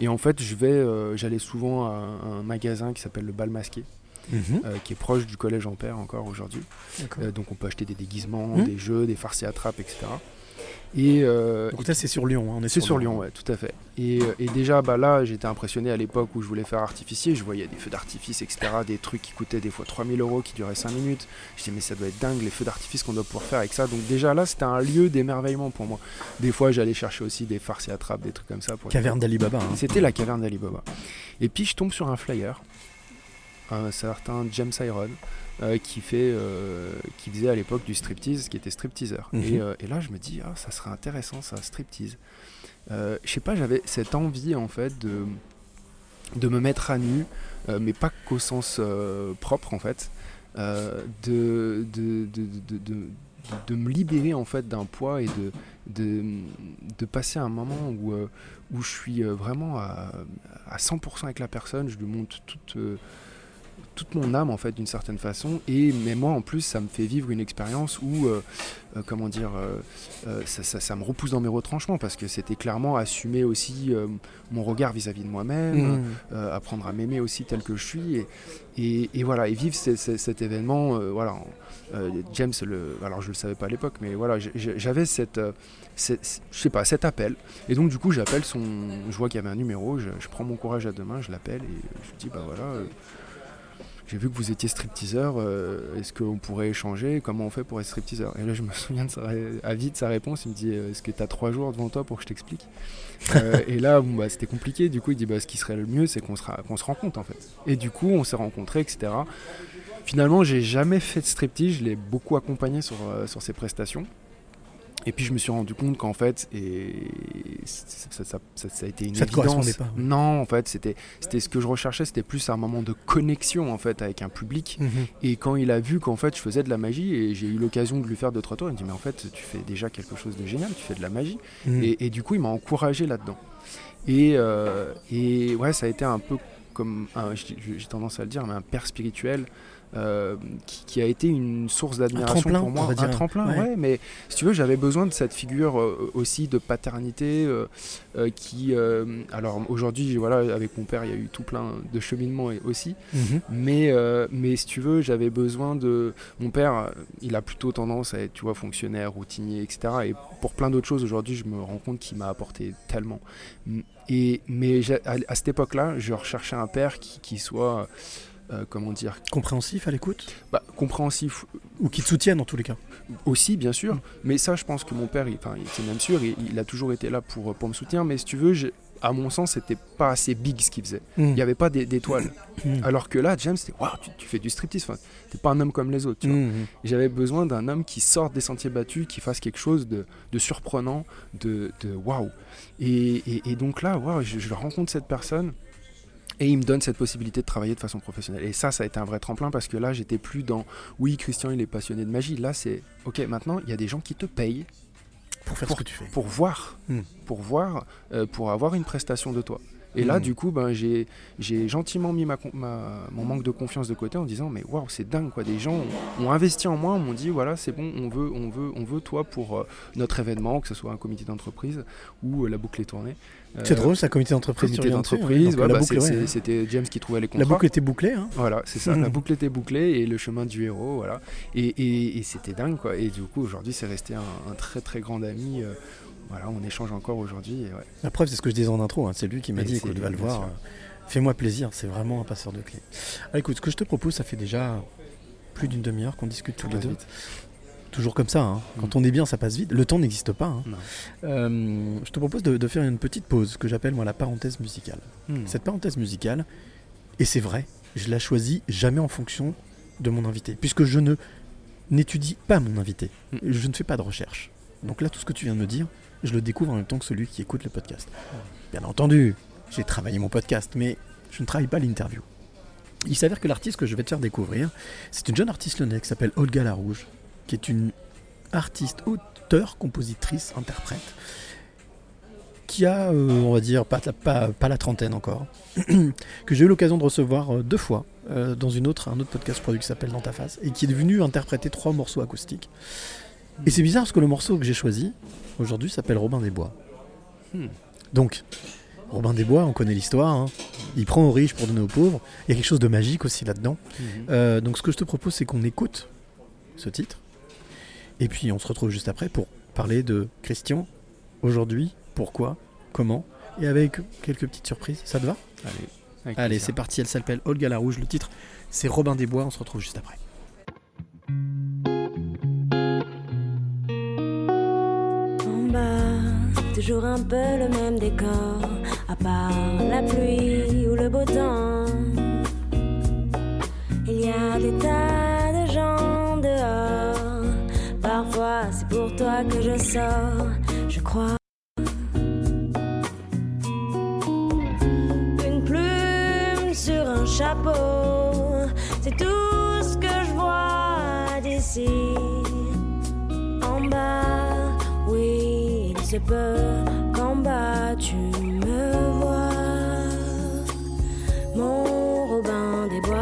et en fait, je vais, j'allais souvent à un, un magasin qui s'appelle le Bal Masqué, Mhm. euh, qui est proche du collège Ampère encore aujourd'hui. Donc on peut acheter des déguisements, Mhm. des jeux, des farces et attrapes, etc. Et, euh, Donc c'est sur Lyon. hein, on est c'est sur Lyon, ouais, tout à fait. Et, euh, et déjà, bah là, j'étais impressionné à l'époque où je voulais faire artificier. Je voyais des feux d'artifice, etc. Des trucs qui coûtaient des fois 3000 euros, qui duraient 5 minutes. Je dis, mais ça doit être dingue, les feux d'artifice qu'on doit pouvoir faire avec ça. Donc, déjà là, c'était un lieu d'émerveillement pour moi. Des fois, j'allais chercher aussi des farces et attrapes, des trucs comme ça. Pour Caverne d'Alibaba. hein. C'était la caverne d'Alibaba. Et puis, je tombe sur un flyer, un certain James Iron. Euh, qui fait euh, qui faisait à l'époque du striptease qui était stripteaseur Mhm. et, euh, et là je me dis ah ça serait intéressant ça striptease je sais pas, j'avais cette envie en fait de, de me mettre à nu, mais pas qu'au sens propre en fait, de, de, de, de, de- me libérer en fait d'un poids et de, de, de passer un moment où, où je suis vraiment à, à 100% avec la personne, je lui montre toute, toute mon âme en fait d'une certaine façon. Et mais moi en plus ça me fait vivre une expérience où euh, euh, comment dire euh, ça, ça- ça me repousse dans mes retranchements parce que c'était clairement assumer aussi mon regard vis-à-vis de moi-même euh, apprendre à m'aimer aussi tel que je suis. Et, et, et voilà et vivre ce- ce- cet événement voilà James le alors je le savais pas à l'époque mais voilà j'avais cette, cette- je sais pas cet appel. Et donc du coup j'appelle son je vois qu'il y avait un numéro je, je prends mon courage à deux mains je l'appelle et je lui dis bah voilà j'ai vu que vous étiez stripteaseur, euh, est-ce qu'on pourrait échanger? Comment on fait pour être stripteaseur? Et là, je me souviens de sa, à sa réponse. Il me dit euh, Est-ce que tu as trois jours devant toi pour que je t'explique? Euh, Et là, bon, bah, c'était compliqué. Du coup, il dit bah, Ce qui serait le mieux, c'est qu'on se, ra- qu'on se rencontre en fait. Et du coup, on s'est rencontrés, etc. Finalement, j'ai jamais fait de striptease. Je l'ai beaucoup accompagné sur, sur ses prestations. Et puis je me suis rendu compte qu'en fait, et ça, ça- ça- ça- ça a été une Ça évidence. pas, ouais. Non, en fait, c'était c'était ce que je recherchais, c'était plus un moment de connexion en fait avec un public. Mhm. Et quand il a vu qu'en fait je faisais de la magie et j'ai eu l'occasion de lui faire deux trois tours, il me dit mais en fait tu fais déjà quelque chose de génial, tu fais de la magie. Mhm. Et, et du coup il m'a encouragé là-dedans. Et, euh, et ouais, ça a été un peu comme, j'ai tendance à le dire, mais un père spirituel. Euh, qui, qui a été une source d'admiration pour moi, on va dire. un tremplin, Ouais. ouais. Mais si tu veux, j'avais besoin de cette figure euh, aussi de paternité euh, qui, alors aujourd'hui, voilà, avec mon père, il y a eu tout plein de cheminements aussi. Mhm. Mais, mais si tu veux, j'avais besoin de. Mon père, il a plutôt tendance à être, tu vois, fonctionnaire, routinier, etc. Et pour plein d'autres choses, aujourd'hui, je me rends compte qu'il m'a apporté tellement. Et, mais à, à cette époque-là, je recherchais un père qui, qui soit. Euh, comment dire Compréhensif à l'écoute bah, compréhensif Ou qui te soutienne en tous les cas aussi bien sûr mais ça je pense que mon père enfin c'est même sûr il, il a toujours été là pour, pour me soutenir mais si tu veux à mon sens c'était pas assez big ce qu'il faisait Mhm. il n'y avait pas d'é- d'étoiles Mhm. alors que là James c'était waouh tu, tu fais du striptease enfin, t'es pas un homme comme les autres. Mhm. j'avais besoin d'un homme qui sorte des sentiers battus qui fasse quelque chose de, de surprenant de, de waouh et, et- et donc là waouh je, je rencontre cette personne et il me donne cette possibilité de travailler de façon professionnelle. Et ça, ça a été un vrai tremplin parce que là, j'étais plus dans oui, Christian, il est passionné de magie. Là, c'est ok, maintenant, il y a des gens qui te payent Pour faire pour, ce que tu fais. pour voir, Hmm. pour voir, euh, pour avoir une prestation de toi. Et là, Hmm. du coup, ben, j'ai gentiment mis ma, con- ma- mon manque de confiance de côté en disant mais waouh, c'est dingue quoi. Des gens ont, ont investi en moi, m'ont dit voilà, c'est bon, on veut, on veut, on veut toi pour euh, notre événement, que ce soit un comité d'entreprise ou euh, la boucle est tournée. C'est Euh, drôle, ça, comité d'entreprise. Comité d'entreprise, ouais, la bah, c'était James qui trouvait les La contrats. boucle était bouclée. Hein. Voilà, c'est ça. La boucle était bouclée et le chemin du héros, voilà. Et, et- et c'était dingue, quoi. Et du coup, aujourd'hui, c'est resté un, un très très grand ami. Voilà, on échange encore aujourd'hui. ouais. La preuve, c'est ce que je disais en intro. hein, C'est lui qui m'a dit écoute, va le voir. Fais-moi plaisir. C'est vraiment un passeur de clés. Alors, écoute, ce que je te propose, ça fait déjà plus d'une demi-heure qu'on discute tous les deux. vite. Toujours comme ça. hein. Quand Mm. on est bien, ça passe vite. Le temps n'existe pas. hein. Euh, je te propose de, de faire une petite pause que j'appelle moi la parenthèse musicale. Hmm. Cette parenthèse musicale, et c'est vrai, je la choisis jamais en fonction de mon invité, puisque je ne n'étudie pas mon invité. Mm. Je ne fais pas de recherche. Donc là, tout ce que tu viens de me dire, je le découvre en même temps que celui qui écoute le podcast. Bien entendu, j'ai travaillé mon podcast, mais je ne travaille pas l'interview. Il s'avère que l'artiste que je vais te faire découvrir, c'est une jeune artiste lyonnaise qui s'appelle Olga Larouge, qui est une artiste, auteur, compositrice, interprète, qui a, euh, on va dire, pas, la- trentaine encore, que j'ai eu l'occasion de recevoir euh, deux fois euh, dans une autre, un autre podcast produit qui s'appelle Dans ta face, et qui est venu interpréter trois morceaux acoustiques. Et c'est bizarre parce que le morceau que j'ai choisi aujourd'hui s'appelle Robin des Bois. Hmm. Donc, Robin des Bois, on connaît l'histoire, hein. il prend aux riches pour donner aux pauvres, il y a quelque chose de magique aussi là-dedans. Mhm. Euh, donc ce que je te propose, c'est qu'on écoute ce titre. Et puis on se retrouve juste après pour parler de Christian, aujourd'hui, pourquoi, comment, et avec quelques petites surprises. Ça te va? Allez, Allez, c'est parti, elle s'appelle Olga la Rouge. Le titre, c'est Robin des Bois, on se retrouve juste après. Toujours un peu le même décor, à part la pluie ou le beau temps. Il y a des tas de gens dehors. Parfois, c'est pour toi que je sors, je crois. Une plume sur un chapeau, c'est tout se peut qu'en bas tu me vois. Mon Robin des Bois.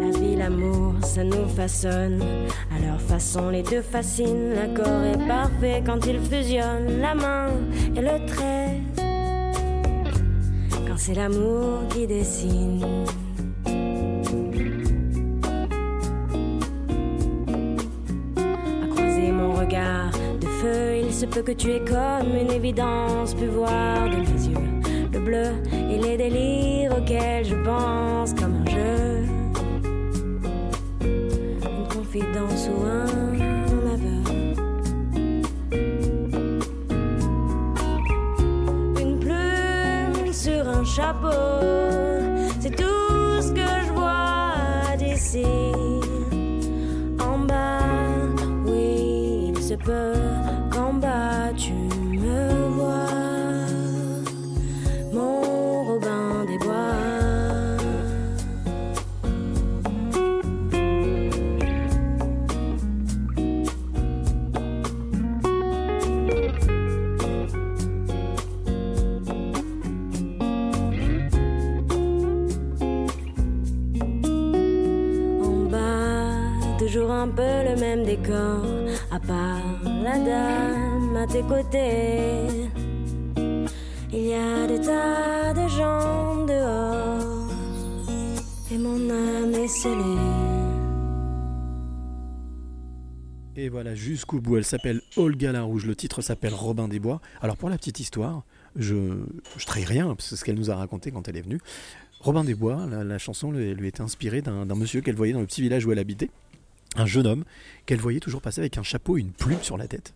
La vie, l'amour, ça nous façonne. Façon, les deux fascinent. L'accord est parfait quand ils fusionnent. La main et le trait. Quand c'est l'amour qui dessine. À croiser mon regard de feu, il se peut que tu aies comme une évidence pu voir de mes yeux le bleu et les délires auxquels je pense comme un jeu. Confidence ou un aveu. Une plume sur un chapeau, c'est tout ce que je vois d'ici. En bas, oui, il se peut à part la dame à tes côtés. Il y a des tas de gens dehors, et mon âme est scellée. Et voilà, jusqu'au bout, elle s'appelle Olga la Rouge, le titre s'appelle Robin des Bois. Alors pour la petite histoire, je trahis rien, c'est ce qu'elle nous a raconté quand elle est venue. Robin des Bois, la, chanson lui, était inspirée d'un monsieur qu'elle voyait dans le petit village où elle habitait, un jeune homme qu'elle voyait toujours passer avec un chapeau et une plume sur la tête.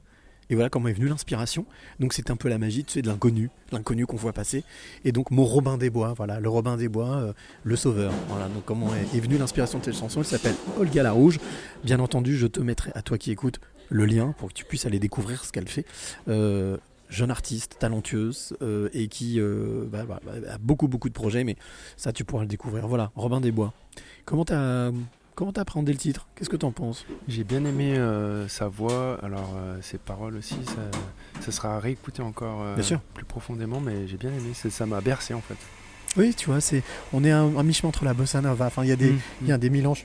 Et voilà comment est venue l'inspiration. Donc c'est un peu la magie, tu de l'inconnu, l'inconnu qu'on voit passer. Et donc mon Robin des Bois, voilà, le Robin des Bois, euh, le sauveur. Voilà, donc comment est, venue l'inspiration de cette chanson Elle s'appelle Olga la Rouge. Bien entendu, je te mettrai à toi qui écoutes le lien pour que tu puisses aller découvrir ce qu'elle fait. Euh, jeune artiste, talentueuse euh, et qui bah, bah, bah, a beaucoup beaucoup de projets, mais ça tu pourras le découvrir. Voilà, Robin des Bois. Comment t'as comment t'as appréhendé le titre? Qu'est-ce que t'en penses? J'ai bien aimé euh, sa voix, alors euh, ses paroles aussi, ça, ça sera à réécouter encore euh, Bien sûr. plus profondément, mais j'ai bien aimé, ça m'a bercé en fait. Oui, tu vois, c'est on est un, un mi-chemin entre la bossa nova. Enfin, il y a des Mm, il y a des mélanges,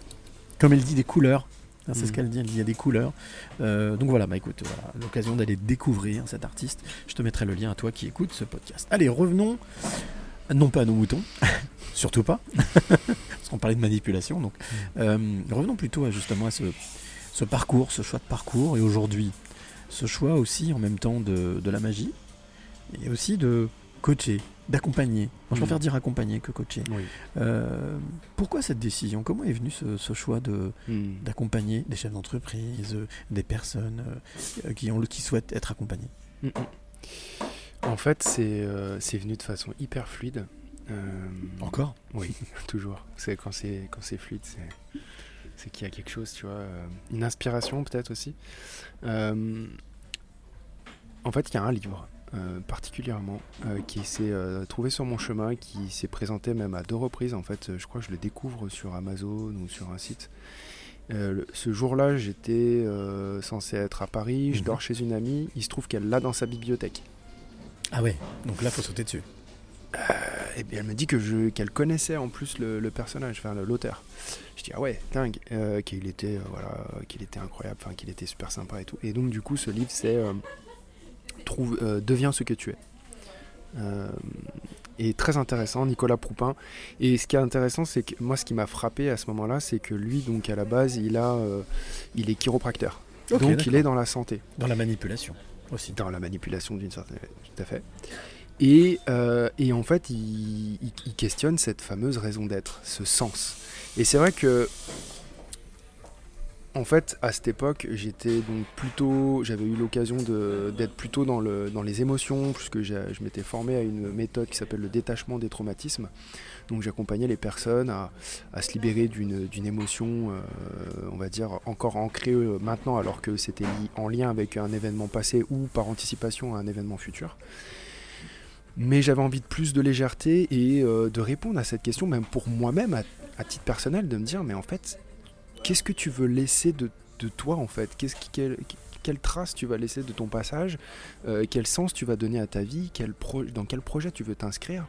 comme elle dit, des couleurs. Hein, C'est ce Mm. qu'elle dit, elle dit, il y a des couleurs. Donc voilà, bah écoute, voilà, l'occasion d'aller découvrir cet artiste. Je te mettrai le lien à toi qui écoutes ce podcast. Allez, revenons, non pas à nos moutons, surtout pas, parce qu'on parlait de manipulation. Donc, Euh, revenons plutôt à, justement à ce, ce parcours, ce choix de parcours, et aujourd'hui, ce choix aussi en même temps de, de la magie, et aussi de coacher, d'accompagner. Moi, je Mm. préfère dire accompagner que coacher. Oui. Euh, pourquoi cette décision? Comment est venu ce, ce choix de Hmm. d'accompagner des chefs d'entreprise, euh, des personnes euh, qui, ont, qui souhaitent être accompagnées? Mm, mm. En fait, c'est euh, c'est venu de façon hyper fluide. Euh, Encore? Oui, toujours. C'est quand c'est quand c'est fluide, c'est qu'il y a quelque chose, tu vois, euh, une inspiration peut-être aussi. Euh, en fait, il y a un livre euh, particulièrement qui s'est trouvé sur mon chemin, qui s'est présenté même à deux reprises. En fait, je crois que je le découvre sur Amazon ou sur un site. Euh, ce jour-là, j'étais euh, censé être à Paris, je Mhm. dors chez une amie, il se trouve qu'elle l'a dans sa bibliothèque. Ah ouais, donc là, faut sauter dessus. Et bien, elle me dit que je qu'elle connaissait en plus le, le personnage, enfin l'auteur. Je dis ah ouais, dingue, euh, qu'il était euh, voilà, qu'il était incroyable, enfin qu'il était super sympa et tout. Et donc du coup, ce livre c'est euh, trouve deviens ce que tu es. Et très intéressant, Nicolas Proupin. Et ce qui est intéressant, c'est que moi, ce qui m'a frappé à ce moment-là, c'est que lui, donc à la base, il a, il est chiropracteur. Donc il est dans la santé Dans la manipulation aussi. dans la manipulation d'une certaine tout à fait et, euh, et en fait il, questionne cette fameuse raison d'être ce sens et c'est vrai que en fait à cette époque j'étais donc plutôt j'avais eu l'occasion d'être plutôt dans, le, dans les émotions puisque je m'étais formé à une méthode qui s'appelle le détachement des traumatismes donc j'accompagnais les personnes à, se libérer d'une émotion, euh, on va dire, encore ancrée euh, maintenant, alors que c'était en lien avec un événement passé ou par anticipation à un événement futur. Mais j'avais envie de plus de légèreté et euh, de répondre à cette question, même pour moi-même, à, titre personnel, de me dire, mais en fait, qu'est-ce que tu veux laisser de, de toi, en fait? Qu'est-ce quelle trace tu vas laisser de ton passage? Euh, Quel sens tu vas donner à ta vie? Dans quel projet tu veux t'inscrire?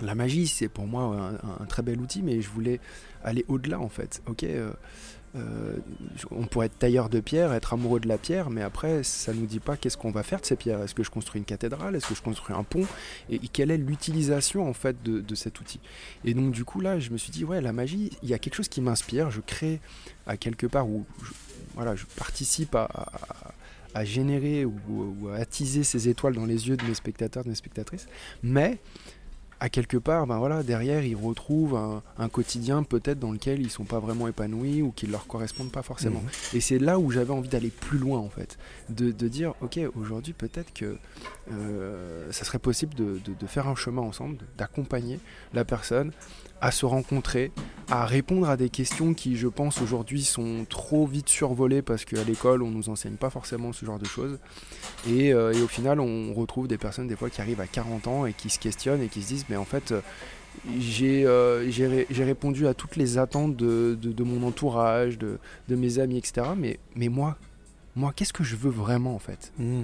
La magie, c'est pour moi un, un très bel outil, mais je voulais aller au-delà en fait. Ok, euh, euh, on pourrait être tailleur de pierre, être amoureux de la pierre, mais après, ça nous dit pas qu'est-ce qu'on va faire de ces pierres. Est-ce que je construis une cathédrale? Est-ce que je construis un pont? Et, quelle est l'utilisation en fait de, cet outil? Et donc du coup là, je me suis dit ouais, la magie, il y a quelque chose qui m'inspire. Je crée à quelque part où je, voilà, je participe à générer ou, ou à attiser ces étoiles dans les yeux de mes spectateurs, de mes spectatrices, mais à quelque part, ben voilà, derrière, ils retrouvent un, un quotidien peut-être dans lequel ils sont pas vraiment épanouis ou qui ne leur correspondent pas forcément. Mhm. Et c'est là où j'avais envie d'aller plus loin en fait, de, de dire ok, aujourd'hui peut-être que euh, ça serait possible de, de- de faire un chemin ensemble, d'accompagner la personne à se rencontrer, à répondre à des questions qui, je pense, aujourd'hui sont trop vite survolées parce qu'à l'école, on nous enseigne pas forcément ce genre de choses. Et, euh, et au final, on retrouve des personnes des fois qui arrivent à 40 ans et qui se questionnent et qui se disent, mais en fait, euh, j'ai euh, j'ai ré- j'ai répondu à toutes les attentes de, de- de mon entourage, de, de mes amis, etc. Mais, mais moi, moi, qu'est-ce que je veux vraiment en fait? Mmh.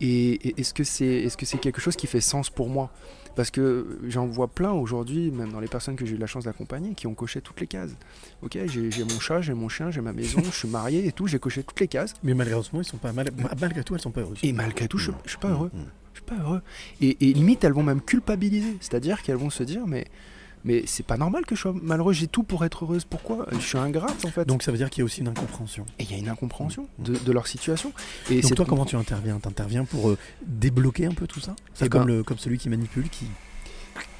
et, et est-ce que c'est est-ce que c'est quelque chose qui fait sens pour moi? Parce que j'en vois plein aujourd'hui, même dans les personnes que j'ai eu la chance d'accompagner, qui ont coché toutes les cases. Ok, j'ai mon chat, j'ai mon chien, j'ai ma maison, je suis marié et tout, j'ai coché toutes les cases. Mais malheureusement, ils sont pas mal... ma- malgré tout, elles sont pas heureuses. Et malgré tout, je, je suis pas heureux. Mmh. Je suis pas heureux. Et, et limite, elles vont même culpabiliser. C'est-à-dire qu'elles vont se dire, mais, mais c'est pas normal que je sois malheureux, j'ai tout pour être heureuse. Pourquoi? Je suis ingrate en fait. Donc ça veut dire qu'il y a aussi une incompréhension. et il y a une incompréhension de, de leur situation. Et c'est toi, comment tu interviens? T'interviens pour euh, débloquer un peu tout ça? C'est Eh comme, ben- le, comme celui qui manipule, qui...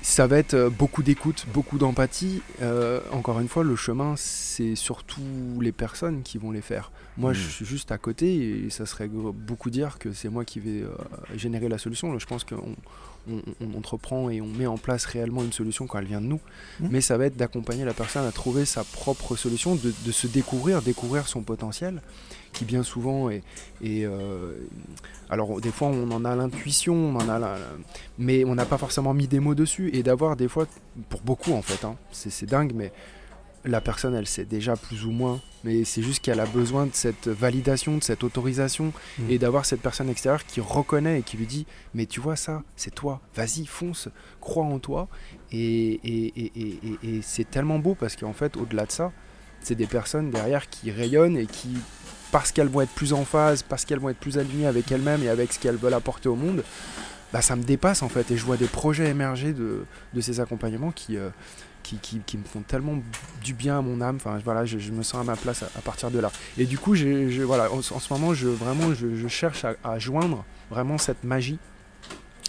Ça va être euh, beaucoup d'écoute, beaucoup d'empathie. Euh, encore une fois, le chemin, c'est surtout les personnes qui vont les faire. Moi, je Mm. suis juste à côté et ça serait beaucoup dire que c'est moi qui vais générer la solution. Je pense qu'on on, on entreprend et on met en place réellement une solution quand elle vient de nous. Mm. Mais ça va être d'accompagner la personne à trouver sa propre solution, de, de se découvrir, découvrir son potentiel, qui bien souvent est... est, euh, alors des fois on en a l'intuition, on en a la- mais on n'a pas forcément mis des mots dessus et d'avoir des fois, pour beaucoup en fait, hein, c'est dingue, mais la personne elle sait déjà plus ou moins, mais c'est juste qu'elle a besoin de cette validation, de cette autorisation Mm. et d'avoir cette personne extérieure qui reconnaît et qui lui dit mais tu vois ça, c'est toi, vas-y fonce, crois en toi et, et- et- et- et- et c'est tellement beau parce qu'en fait au-delà de ça, c'est des personnes derrière qui rayonnent et qui parce qu'elles vont être plus en phase, parce qu'elles vont être plus alignées avec elles-mêmes et avec ce qu'elles veulent apporter au monde, bah, ça me dépasse en fait et je vois des projets émerger de, de ces accompagnements qui, euh, qui, qui- qui me font tellement du bien à mon âme. Enfin voilà, je, je me sens à ma place à, à partir de là. Et du coup, je, voilà, en, en ce moment, je, vraiment, je, je cherche à, à joindre vraiment cette magie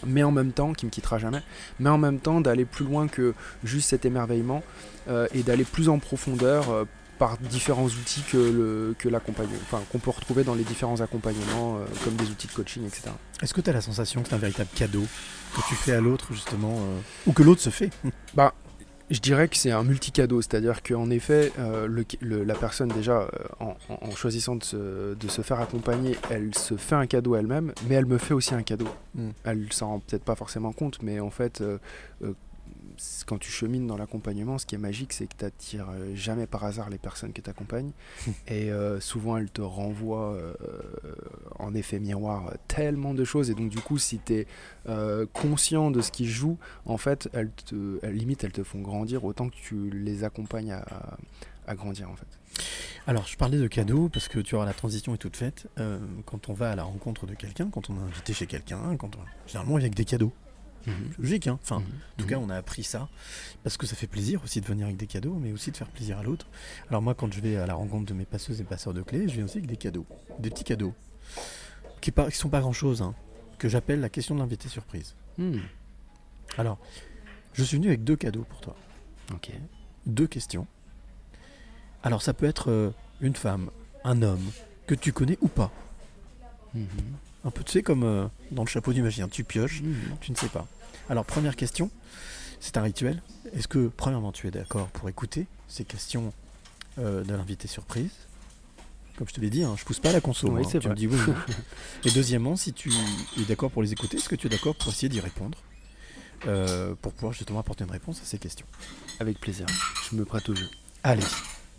mais en même temps, qui me quittera jamais, mais en même temps d'aller plus loin que juste cet émerveillement euh, et d'aller plus en profondeur euh, par différents outils que le que l'accompagnement, enfin qu'on peut retrouver dans les différents accompagnements euh, comme des outils de coaching, etc. Est-ce que tu as la sensation que c'est un véritable cadeau que tu fais à l'autre, justement, euh, ou que l'autre se fait? Bah, Je dirais que c'est un multi-cadeau, c'est-à-dire qu'en effet, euh, le- le- la personne déjà, euh, en, choisissant de se, de se faire accompagner, elle se fait un cadeau elle-même, mais elle me fait aussi un cadeau. Mm. Elle s'en rend peut-être pas forcément compte, mais en fait, euh, quand tu chemines dans l'accompagnement, ce qui est magique, c'est que tu n'attires jamais par hasard les personnes qui t'accompagnent. et euh, souvent, elles te renvoient euh, en effet miroir euh, tellement de choses. Et donc, du coup, si tu es conscient de ce qu'ils jouent, en fait, elles te, elles, limite, elles te font grandir autant que tu les accompagnes à, à grandir, en fait. Alors, je parlais de cadeaux parce que tu vois, la transition est toute faite. Euh, quand on va à la rencontre de quelqu'un, quand on est invité chez quelqu'un, quand on... généralement, il y a que des cadeaux. C'est logique, hein. Enfin, en tout cas, on a appris ça parce que ça fait plaisir aussi de venir avec des cadeaux, mais aussi de faire plaisir à l'autre. Alors moi, quand je vais à la rencontre de mes passeuses et passeurs de clés, je viens aussi avec des cadeaux, des petits cadeaux qui, qui sont pas grand chose, que j'appelle la question de l'invité surprise. Hmm. Alors, je suis venu avec deux cadeaux pour toi. Ok. Deux questions. Alors, ça peut être euh, une femme, un homme que tu connais ou pas. Mhm. Un peu, tu sais, comme euh, dans le chapeau du magicien, tu pioches, Mhm. tu ne sais pas. Alors, première question, c'est un rituel. Est-ce que, premièrement, tu es d'accord pour écouter ces questions euh, de l'invité surprise? Comme je te l'ai dit, hein, je pousse pas à la conso. Oui, hein, me dis oui. non. Et deuxièmement, si tu es d'accord pour les écouter, est-ce que tu es d'accord pour essayer d'y répondre euh, Pour pouvoir justement apporter une réponse à ces questions? Avec plaisir. Je me prête au jeu. Allez,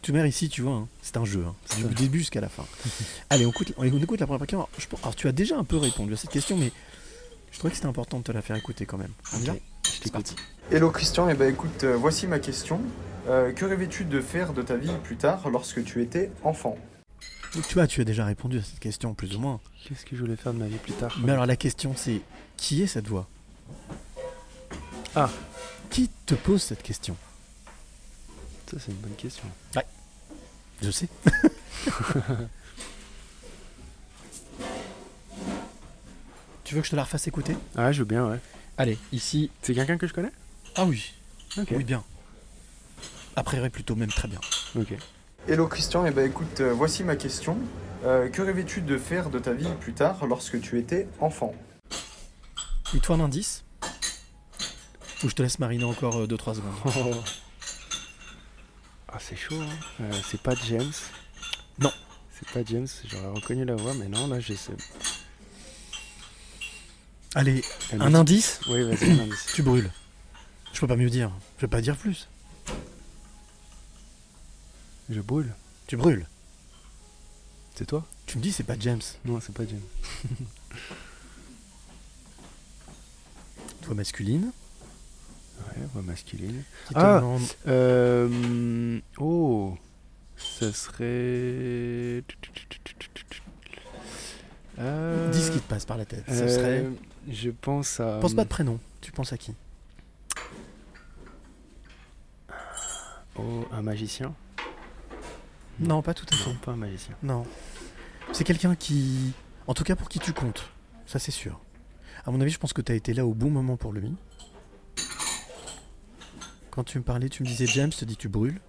tu mets ici, tu vois, hein, c'est un jeu, hein, c'est du début jusqu'à la fin. Allez, on écoute, on écoute la première question. Alors, je pense- alors, tu as déjà un peu répondu à cette question, mais je trouvais que c'était important de te la faire écouter quand même. On y va C'est parti. Hello Christian, et ben écoute, euh, voici ma question. Euh, que rêvais-tu de faire de ta vie plus tard lorsque tu étais enfant? Donc, tu vois, tu as déjà répondu à cette question, plus ou moins. Qu'est-ce que je voulais faire de ma vie plus tard? Mais alors la question c'est, qui est cette voix? Ah. Qui te pose cette question? Ça, c'est une bonne question. Ouais. Je sais. tu veux que je te la refasse écouter? Ah, je veux bien, ouais. Allez, ici. C'est quelqu'un que je connais? Ah oui. Ok. Oui, bien. A priori, plutôt même très bien. Ok. Hello Christian, et ben écoute, euh, voici ma question. Euh, que rêvais-tu de faire de ta vie plus tard lorsque tu étais enfant? Te faut un indice? Ou je te laisse mariner encore 2-3 secondes Ah, c'est chaud, hein. Euh, c'est pas James? Non. C'est pas James, j'aurais reconnu la voix, mais non, là, je sais. Allez, un indice Oui, vas-y, un indice. Tu brûles. Je peux pas mieux dire. Je vais pas dire plus. Je brûle. Tu brûles. C'est toi? Tu me dis c'est pas James. Non, c'est pas James. Toi masculine. Ouais, voix masculine. Ah demande- euh, Oh Ça serait. Euh, Dis ce qui te passe par la tête. Ce euh, serait. Je pense à. Pense pas de prénom. Tu penses à qui? Oh, un magicien? Non, pas tout à fait. Non, pas un magicien. Non. C'est quelqu'un qui. En tout cas pour qui tu comptes. Ça c'est sûr. À mon avis, je pense que tu as été là au bon moment pour lui. Quand tu me parlais, tu me disais James, te dis tu brûles.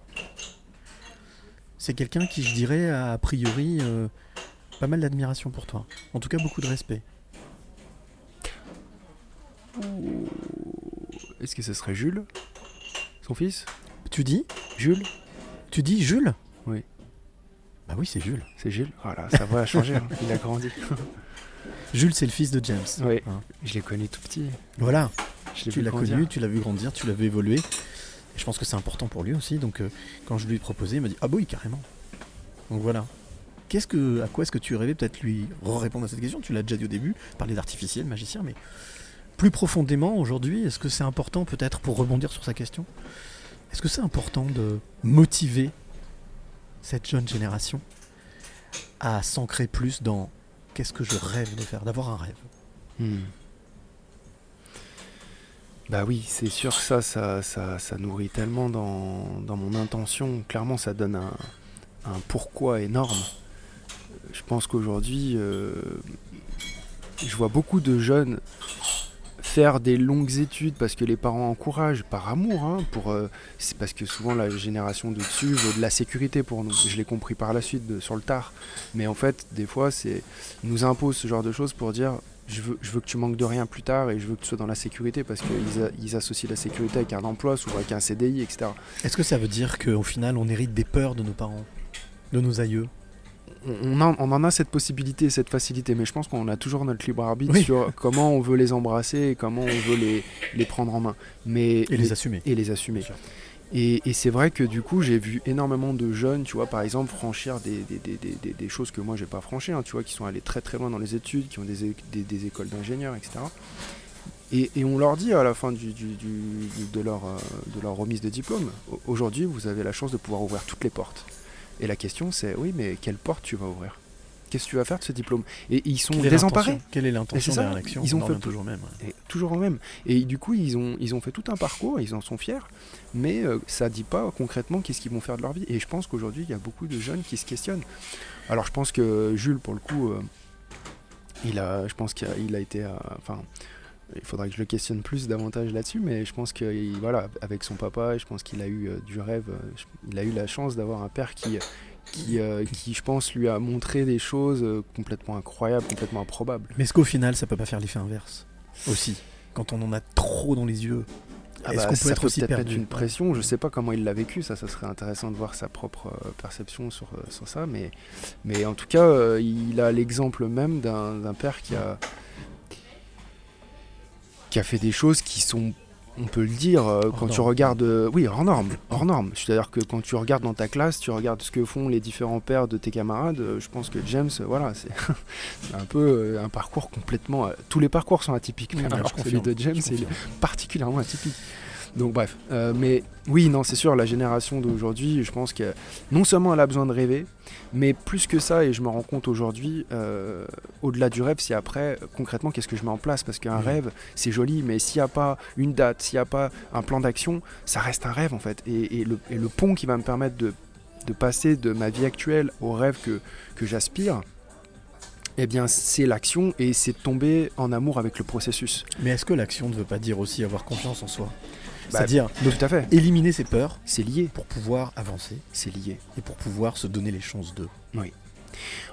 C'est quelqu'un qui, je dirais, a a priori euh, pas mal d'admiration pour toi. En tout cas, beaucoup de respect. Est-ce que ce serait Jules Son fils? Tu dis Jules? Tu dis Jules? Oui. Bah oui, c'est Jules. C'est Jules Voilà, sa voix a changé, hein. il a grandi. Jules, c'est le fils de James. Oui, Hein. je l'ai connu tout petit. Voilà. Je l'ai tu l'as connu, tu l'as vu grandir, tu l'as vu évoluer. Et je pense que c'est important pour lui aussi. Donc, euh, quand je lui ai proposé, il m'a dit Ah, bah oui, carrément. Donc voilà. Qu'est-ce que, à quoi est-ce que tu rêvais? Peut-être lui répondre à cette question Tu l'as déjà dit au début, parler d'artificiel, magicien, mais plus profondément aujourd'hui, est-ce que c'est important peut-être pour rebondir sur sa question Est-ce que c'est important de motiver cette jeune génération à s'ancrer plus dans qu'est-ce que je rêve de faire, d'avoir un rêve? Hmm. Bah oui, c'est sûr que ça, ça, ça, ça nourrit tellement dans, mon intention. Clairement, ça donne un, un pourquoi énorme. Je pense qu'aujourd'hui, euh, je vois beaucoup de jeunes faire des longues études parce que les parents encouragent, par amour, hein, pour, euh, c'est parce que souvent la génération de dessus veut de la sécurité pour nous. Je l'ai compris par la suite, sur le tard. Mais en fait, des fois, c'est nous impose ce genre de choses pour dire je veux, que tu manques de rien plus tard et je veux que tu sois dans la sécurité parce qu'ils ils associent la sécurité avec un emploi, souvent avec un CDI, etc. Est-ce que ça veut dire qu'au final, on hérite des peurs de nos parents, de nos aïeux? On, en, on en a cette possibilité, cette facilité, mais je pense qu'on a toujours notre libre arbitre Oui. sur comment on veut les embrasser et comment on veut les, les prendre en main. Mais, Et les assumer. Et les assumer. Et, et c'est vrai que du coup, j'ai vu énormément de jeunes, tu vois, par exemple, franchir des, des, des, des- des- des choses que moi, j'ai pas franchies, hein, tu vois, qui sont allés très très loin dans les études, qui ont des, écoles d'ingénieurs, etc. Et, et on leur dit à la fin du, du- du- du- de, leur, euh, de leur remise de diplôme, au- aujourd'hui, vous avez la chance de pouvoir ouvrir toutes les portes. Et la question, c'est, oui, mais quelle porte tu vas ouvrir? Qu'est-ce que tu vas faire de ce diplôme? Et ils sont Quelle désemparés. Quelle est l'intention derrière l'action? Ils ont fait toujours même, ouais. et toujours au même. Et du coup, ils ont, ils ont fait tout un parcours, ils en sont fiers, mais euh, ça dit pas concrètement qu'est-ce qu'ils vont faire de leur vie. Et je pense qu'aujourd'hui, il y a beaucoup de jeunes qui se questionnent. Alors, je pense que Jules, pour le coup, euh, il a, je pense qu'il a, été, euh, enfin. Il faudrait que je le questionne plus davantage là-dessus, mais je pense que il- voilà, avec son papa, je pense qu'il a eu euh, du rêve. euh, il a eu la chance d'avoir un père qui, qui, euh, qui, je pense, lui a montré des choses complètement incroyables, complètement improbables. Mais est-ce qu'au final, ça peut pas faire l'effet inverse Aussi. Quand on en a trop dans les yeux, Ah est-ce bah, qu'on peut ça être peut aussi peut-être perdu? une pression. Je sais pas comment il l'a vécu. Ça, ça serait intéressant de voir sa propre perception sur, sur ça. Mais, mais en tout cas, il a l'exemple même d'un père qui a qui a fait des choses qui sont, on peut le dire, euh, quand tu regardes, euh, oui, hors norme, hors norme. C'est-à-dire que quand tu regardes dans ta classe, tu regardes ce que font les différents pères de tes camarades. euh, je pense que James, voilà, c'est un peu un parcours complètement. tous les parcours sont atypiques, mais alors celui de James, confirme. particulièrement atypique. Donc bref, Euh, mais oui, non, c'est sûr, la génération d'aujourd'hui, je pense que non seulement elle a besoin de rêver, mais plus que ça, et je me rends compte aujourd'hui, euh, au-delà du rêve, c'est après, concrètement, qu'est-ce que je mets en place? Parce qu'un Mhm. rêve, c'est joli, mais s'il n'y a pas une date, s'il n'y a pas un plan d'action, ça reste un rêve en fait. Et, et le, et le pont qui va me permettre de, de passer de ma vie actuelle au rêve que, que j'aspire, eh bien, c'est l'action et c'est tomber en amour avec le processus. Mais est-ce que l'action ne veut pas dire aussi avoir confiance en soi? Bah, C'est-à-dire tout à fait. éliminer ses peurs C'est lié. pour pouvoir avancer C'est lié. et pour pouvoir se donner les chances d'eux. Oui.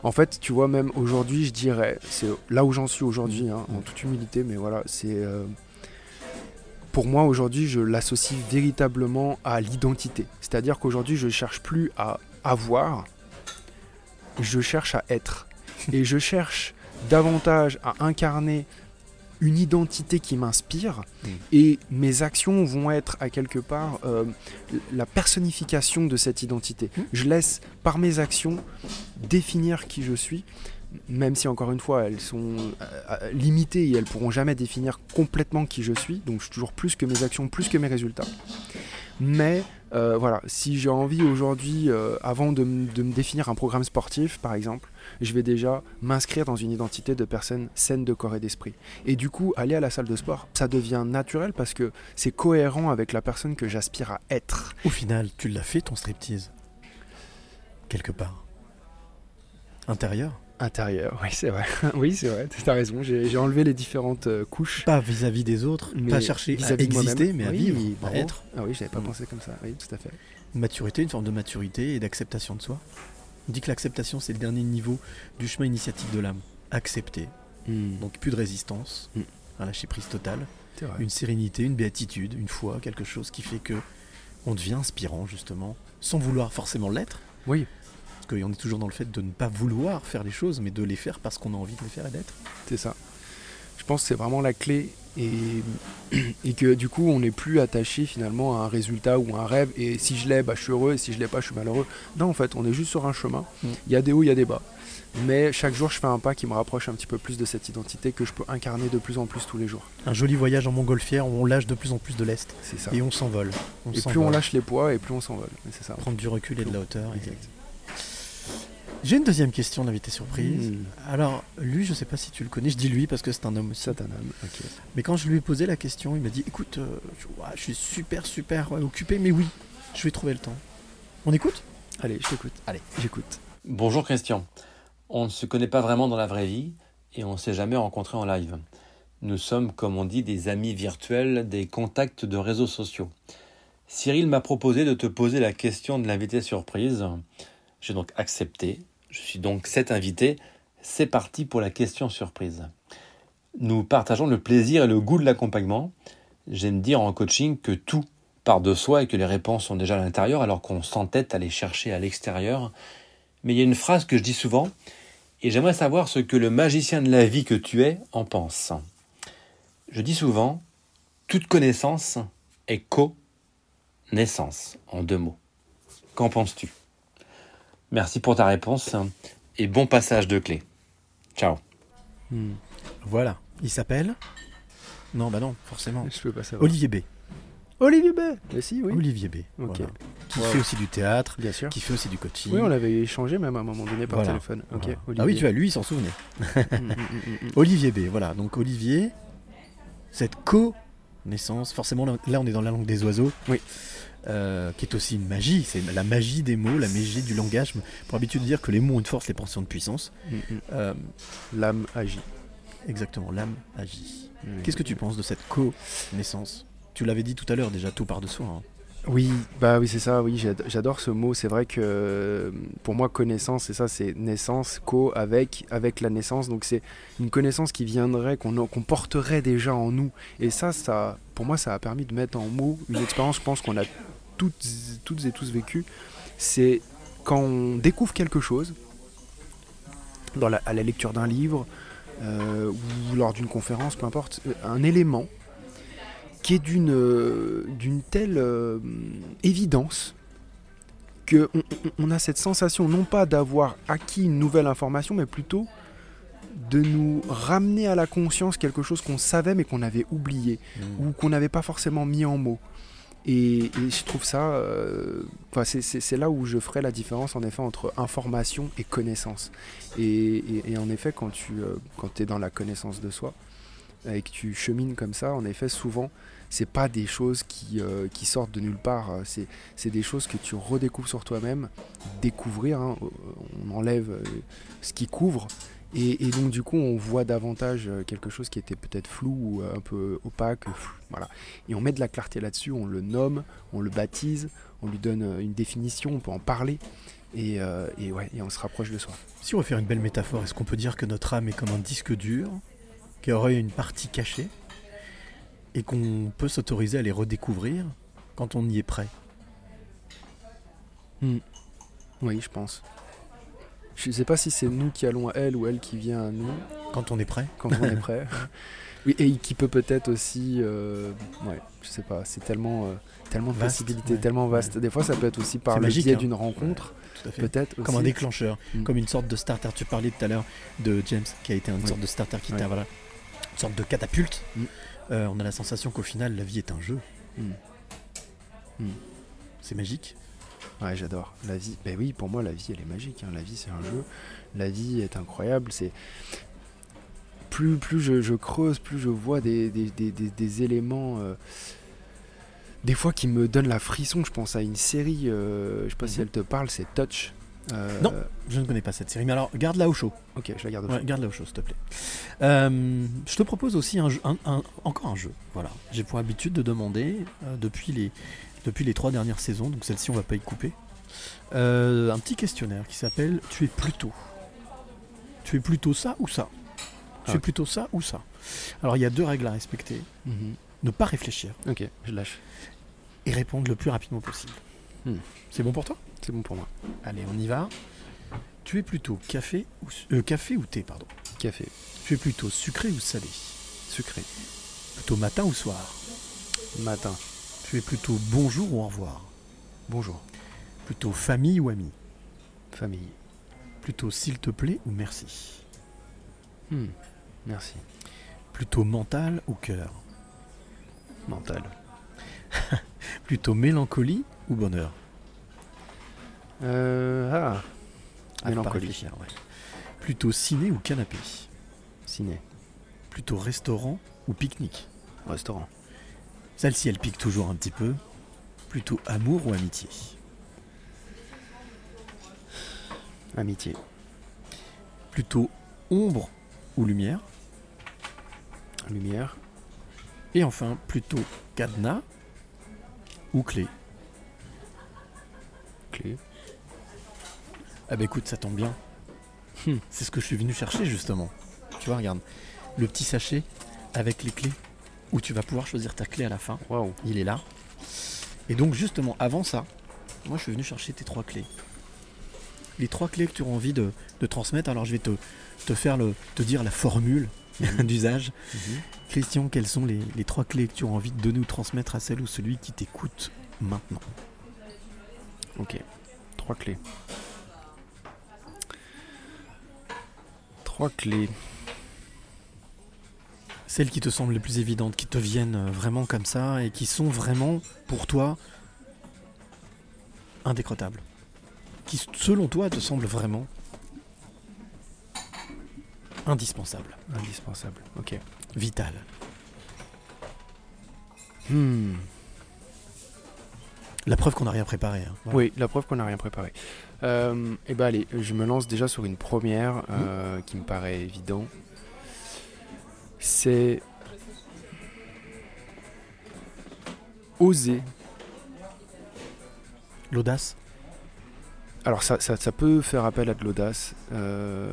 En fait, tu vois, même aujourd'hui, je dirais, c'est là où j'en suis aujourd'hui, hein, en toute humilité, mais voilà, c'est. euh, pour moi, aujourd'hui, je l'associe véritablement à l'identité. C'est-à-dire qu'aujourd'hui, je cherche plus à avoir, je cherche à être. Et je cherche davantage à incarner une identité qui m'inspire et mes actions vont être à quelque part euh, la personnification de cette identité. Je laisse par mes actions définir qui je suis, même si encore une fois elles sont euh, euh, limitées et elles pourront jamais définir complètement qui je suis, donc je suis toujours plus que mes actions, plus que mes résultats. Mais euh, voilà, si j'ai envie aujourd'hui, euh, avant de, de me définir un programme sportif par exemple, je vais déjà m'inscrire dans une identité de personne saine de corps et d'esprit. Et du coup, aller à la salle de sport, ça devient naturel parce que c'est cohérent avec la personne que j'aspire à être. Au final, tu l'as fait ton striptease? Quelque part. Intérieur? Intérieur, oui c'est vrai. oui c'est vrai, t'as raison, j'ai enlevé les différentes euh, couches. Pas vis-à-vis des autres, Mais pas chercher à vis-à-vis de moi-même. exister, mais à Oui, vivre, à bravo. être. Ah oui, j'avais pas Mm. pensé comme ça, oui, tout à fait. Une maturité, une forme de maturité et d'acceptation de soi. On dit que l'acceptation, c'est le dernier niveau du chemin initiatique de l'âme. Accepter. Donc plus de résistance, un lâcher prise totale, une sérénité, une béatitude, une foi, quelque chose qui fait que on devient inspirant justement, sans vouloir forcément l'être. Oui. Parce qu'on est toujours dans le fait de ne pas vouloir faire les choses, mais de les faire parce qu'on a envie de les faire et d'être. C'est ça. Je pense que c'est vraiment la clé et, et que du coup on n'est plus attaché finalement à un résultat ou à un rêve et si je l'ai, bah, je suis heureux et si je l'ai pas, je suis malheureux. Non en fait, on est juste sur un chemin. Mm. Il y a des hauts, il y a des bas. Mais chaque jour je fais un pas qui me rapproche un petit peu plus de cette identité que je peux incarner de plus en plus tous les jours. Un joli voyage en montgolfière où on lâche de plus en plus de l'est. C'est ça. Et on s'envole. Et plus on lâche les poids et plus on s'envole. C'est ça. Prendre du recul et de la hauteur. et- Exact. J'ai une deuxième question d'invité surprise. Mm. Alors, lui, je sais pas si tu le connais, je dis lui parce que c'est un homme aussi. C'est un homme, ok. Mais quand je lui ai posé la question, il m'a dit écoute, euh, je, ouais, je suis super, super ouais, occupé, mais oui, je vais trouver le temps. On écoute? Allez, je t'écoute. Allez. J'écoute. Bonjour Christian. On ne se connaît pas vraiment dans la vraie vie et on ne s'est jamais rencontré en live. Nous sommes, comme on dit, des amis virtuels, des contacts de réseaux sociaux. Cyril m'a proposé de te poser la question de l'invité surprise. J'ai donc accepté. Je suis donc cet invité. C'est parti pour la question surprise. Nous partageons le plaisir et le goût de l'accompagnement. J'aime dire en coaching que tout part de soi et que les réponses sont déjà à l'intérieur alors qu'on s'entête à les chercher à l'extérieur. Mais il y a une phrase que je dis souvent et j'aimerais savoir ce que le magicien de la vie que tu es en pense. Je dis souvent, toute connaissance est co-naissance, en deux mots. Qu'en penses-tu? Merci pour ta réponse et bon passage de clé. Ciao. Hmm. Voilà. Il s'appelle Non, bah non, forcément. Je peux pas savoir. Olivier B. Olivier B. Mais si, oui. Olivier B. Ok. voilà. Qui Wow. fait aussi du théâtre, Bien sûr. qui fait aussi du coaching. Oui, on l'avait échangé même à un moment donné par Voilà. téléphone. Ok. Voilà. Olivier. Ah oui, tu vois, lui, il s'en souvenait. Mm, mm, mm. Olivier B, voilà. Donc Olivier, cette co-naissance, forcément là, on est dans la langue des oiseaux. Oui. Euh, qui est aussi une magie, c'est la magie des mots, la magie du langage. Pour habitude de dire que les mots ont une force, les pensées ont une puissance. Mm, mm. Euh, L'âme agit. exactement, l'âme agit. Mm. Qu'est-ce que tu penses de cette co-naissance? Tu l'avais dit tout à l'heure déjà, tout par de soi. hein. Oui, bah oui, c'est ça, oui, j'ad- j'adore ce mot. C'est vrai que euh, pour moi, connaissance, c'est ça, c'est naissance, co, avec, avec la naissance. Donc c'est une connaissance qui viendrait, qu'on porterait déjà en nous. Et ça, ça, pour moi, ça a permis de mettre en mots une expérience, je pense qu'on a toutes, et tous vécu. C'est quand on découvre quelque chose, à la lecture d'un livre, euh, ou lors d'une conférence, peu importe, euh, un élément qui est d'une euh, d'une telle euh, évidence que on, on- on a cette sensation non pas d'avoir acquis une nouvelle information, mais plutôt de nous ramener à la conscience quelque chose qu'on savait mais qu'on avait oublié ou qu'on n'avait pas forcément mis en mots. Et, et je trouve ça, euh, c'est- là où je ferai la différence en effet entre information et connaissance. Et, et- et en effet, quand tu euh, quand es dans la connaissance de soi et que tu chemines comme ça, en effet, souvent, c'est pas des choses qui, euh, qui sortent de nulle part. euh, C'est des choses que tu redécouvres sur toi-même. Découvrir, hein, euh, on enlève euh, ce qui couvre. Et, et donc, du coup, on voit davantage euh, quelque chose qui était peut-être flou ou euh, un peu opaque. euh, Voilà. Et on met de la clarté là-dessus, on le nomme, on le baptise, on lui donne euh, une définition, on peut en parler. Et, euh, et ouais, et on se rapproche de soi. Si on veut faire une belle métaphore, est-ce qu'on peut dire que notre âme est comme un disque dur, qui aurait une partie cachée, et qu'on peut s'autoriser à les redécouvrir quand on y est prêt Oui, je pense. Je sais pas si c'est nous qui allons à elle ou elle qui vient à nous. Quand on est prêt Quand on est prêt. Oui, et qui peut peut-être aussi. euh, ouais, je sais pas, c'est tellement, euh, tellement de Vaste, possibilités, ouais. tellement vaste. Des fois, ça peut être aussi par le biais hein. d'une rencontre. Peut-être Comme un déclencheur, Mm. comme une sorte de starter. Tu parlais tout à l'heure de James, qui a été une Oui. sorte de starter qui t'a, voilà, sorte de catapulte. Mm. Euh, on a la sensation qu'au final, la vie est un jeu. Mm. Mm. C'est magique. Ouais, j'adore. La vie, ben oui, pour moi, la vie, elle est magique. hein. La vie, c'est un jeu. La vie est incroyable. C'est plus, plus je, je creuse, plus je vois des, des, des- des- des éléments. euh, des fois qui me donnent la frisson. Je pense à une série. euh, je sais pas si Mhm. elle te parle. C'est Touch. Euh, Non, je ne connais pas cette série. Mais alors, garde-la au chaud. Ok, je la garde. au Ouais, chaud. garde-la au chaud, s'il te plaît. Euh, je te propose aussi un jeu- un- un- encore un jeu. Voilà. J'ai pour habitude de demander euh, depuis, les, depuis les trois dernières saisons, donc celle-ci on va pas y couper, un petit questionnaire qui s'appelle Tu es plutôt. Tu es plutôt ça ou ça? Tu Ah. es plutôt ça ou ça? Alors il y a deux règles à respecter. Mhm. Ne pas réfléchir Ok, je lâche. et répondre le plus rapidement possible. Hmm. C'est bon pour toi? C'est bon pour moi. Allez, on y va. Tu es plutôt café ou, euh, café ou thé, pardon Café. Tu es plutôt sucré ou salé Sucré. Plutôt matin ou soir Matin. Tu es plutôt bonjour ou au revoir Bonjour. Plutôt famille ou ami Famille. Plutôt s'il te plaît ou merci Hmm. Merci. Plutôt mental ou cœur Mental. Plutôt mélancolie ou bonheur Euh, ah. Ah, Mélancolie. ouais. Plutôt ciné ou canapé? Ciné. Plutôt restaurant ou pique-nique? Restaurant. Celle-ci, elle pique toujours un petit peu. Plutôt amour ou amitié? Amitié. Plutôt ombre ou lumière? Lumière. Et enfin, plutôt cadenas ou clé? Clé. Ah bah écoute, ça tombe bien. Hum, c'est ce que je suis venu chercher justement. Tu vois, regarde. Le petit sachet avec les clés où tu vas pouvoir choisir ta clé à la fin. Waouh. Il est là. Et donc justement, avant ça, moi je suis venu chercher tes trois clés. Les trois clés que tu auras envie de, de transmettre. Alors je vais te, te faire le, te dire la formule d'usage. Christian, quelles sont les, les trois clés que tu auras envie de donner ou transmettre à celle ou celui qui t'écoute maintenant? Ok. Trois clés. Trois clés. Celles qui te semblent les plus évidentes, qui te viennent euh, vraiment comme ça et qui sont vraiment pour toi indécrottables. Qui selon toi te semblent vraiment indispensables. Indispensable. Ok. Vital. Hmm. La preuve qu'on n'a rien préparé. hein. Voilà. Oui, la preuve qu'on n'a rien préparé. Euh, et ben allez, je me lance déjà sur une première euh, qui me paraît évident. C'est oser. L'audace Alors ça, ça, ça peut faire appel à de l'audace. euh,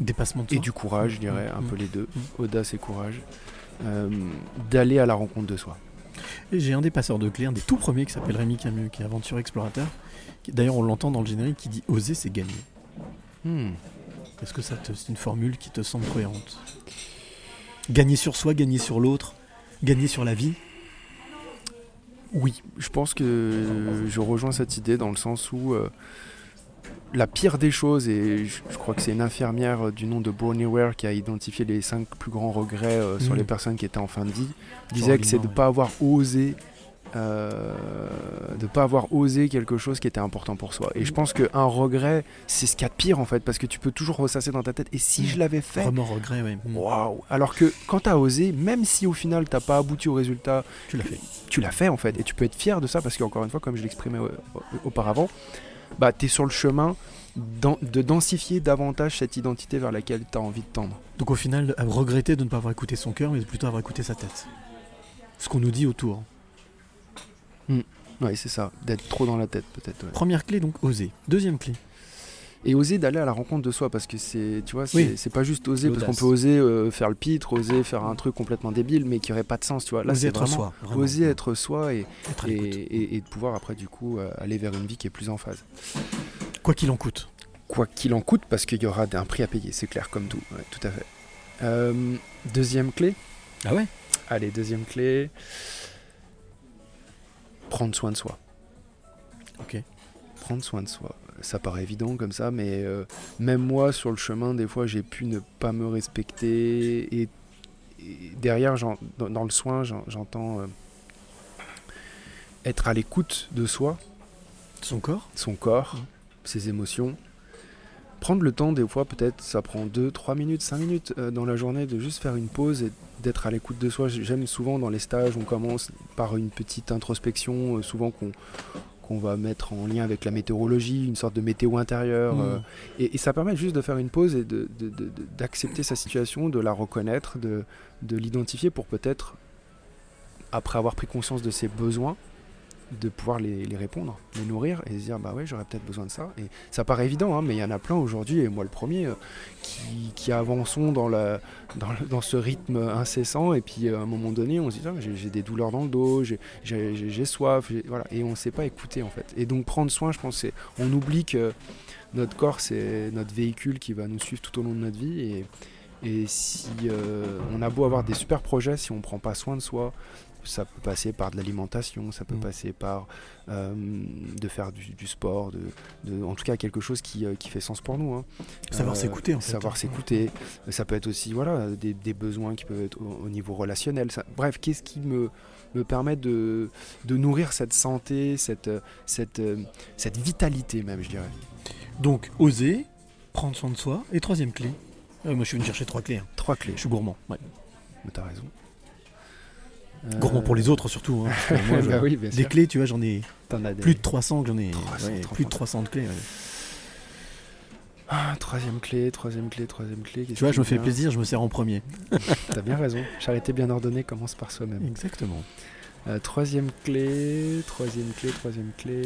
Dépassement de et du courage, je dirais, Mm, un peu les deux. Audace et courage. Euh, D'aller à la rencontre de soi. Et j'ai un des passeurs de clés, un des tout premiers qui s'appelle Rémi Camus, qui est aventure explorateur. qui- D'ailleurs, on l'entend dans le générique qui dit oser, c'est gagner. Hmm. Est-ce que ça te- c'est une formule qui te semble cohérente? Gagner sur soi, gagner sur l'autre, gagner sur la vie? Oui, je pense que je rejoins cette idée dans le sens où euh, la pire des choses, et je, je crois que c'est une infirmière euh, du nom de Bronnie Ware qui a identifié les cinq plus grands regrets euh, sur les personnes qui étaient en fin de vie, disait que c'est de ne pas avoir osé. euh, de pas avoir osé quelque chose qui était important pour soi. Et je pense qu'un regret, c'est ce qu'il y a de pire en fait, parce que tu peux toujours ressasser dans ta tête. Et si je l'avais fait, Remords, regret, ouais. Mm. Waouh Alors que quand t'as osé, même si au final t'as pas abouti au résultat, Tu l'as fait. Tu l'as fait en fait, et tu peux être fier de ça parce qu'encore une fois, comme je l'exprimais auparavant, bah t'es sur le chemin de densifier davantage cette identité vers laquelle t'as envie de tendre. Donc au final, regretter de ne pas avoir écouté son cœur, mais plutôt avoir écouté sa tête. Ce qu'on nous dit autour. Ouais, c'est ça, d'être trop dans la tête peut-être. ouais. Première clé, donc oser. Deuxième clé. Et oser d'aller à la rencontre de soi parce que c'est, tu vois, c'est Oui. pas juste oser parce qu'on peut oser euh, faire le pitre, oser faire un truc complètement débile mais qui aurait pas de sens, tu vois. Là, Oser c'est être vraiment soi, vraiment. oser être soi et, Être et- et de pouvoir après du coup euh, aller vers une vie qui est plus en phase. Quoi qu'il en coûte. Quoi qu'il en coûte parce qu'il y aura un prix à payer, c'est clair comme tout, ouais, tout à fait. Euh, deuxième clé. Ah ouais? Allez, deuxième clé. Prendre soin de soi. Ok. Prendre soin de soi. Ça paraît évident comme ça, mais euh, même moi, sur le chemin, des fois, j'ai pu ne pas me respecter. Et, et derrière, dans, dans le soin, j'en- j'entends euh, être à l'écoute de soi. Son corps? Son corps, ses émotions. Prendre le temps, des fois, peut-être, ça prend 2, 3 minutes, 5 minutes euh, dans la journée de juste faire une pause et d'être à l'écoute de soi. J'aime souvent dans les stages, on commence par une petite introspection, souvent qu'on qu'on va mettre en lien avec la météorologie, une sorte de météo intérieure. Mm. euh, et, et ça permet juste de faire une pause et d'accepter sa situation, de la reconnaître, de, de l'identifier pour peut-être, après avoir pris conscience de ses besoins, de pouvoir les, répondre, les nourrir et se dire bah ouais j'aurais peut-être besoin de ça. Et ça paraît évident hein, mais il y en a plein aujourd'hui et moi le premier euh, qui, avançons dans, ce rythme incessant. Et puis euh, à un moment donné on se dit Ah, j'ai des douleurs dans le dos j'ai- soif voilà. Et on ne sait pas écouter en fait. Et donc prendre soin je pense on oublie que notre corps c'est notre véhicule qui va nous suivre tout au long de notre vie. Et, si euh, on a beau avoir des super projets si on prend pas soin de soi ça peut passer par de l'alimentation, ça peut passer par euh, de faire du, du sport, de, de- en tout cas quelque chose qui, euh, qui fait sens pour nous. hein. Savoir s'écouter, en fait. Savoir s'écouter. Ça peut être aussi voilà, des, des besoins qui peuvent être au, au niveau relationnel. Ça- bref, qu'est-ce qui me, me permet de, de nourrir cette santé, cette, euh, cette, euh, cette vitalité même, je dirais? Donc oser, prendre soin de soi. Et troisième clé. Euh, moi je suis venu chercher trois clés. hein. Trois clés. Je suis gourmand. Ouais. Mais t'as raison. Gourmand pour les autres surtout. hein, parce que moi, je- Bah oui, bien des sûr. clés, tu vois, j'en ai des- plus de 300 que j'en ai. 300, ouais, 300. plus de 300 de clés. ouais. Ah, troisième clé, troisième clé, troisième clé. Tu vois, je me fais plaisir, je me sers en premier. T'as bien raison. Charité bien ordonnée commence par soi-même. Exactement. Euh, troisième clé, troisième clé, troisième clé.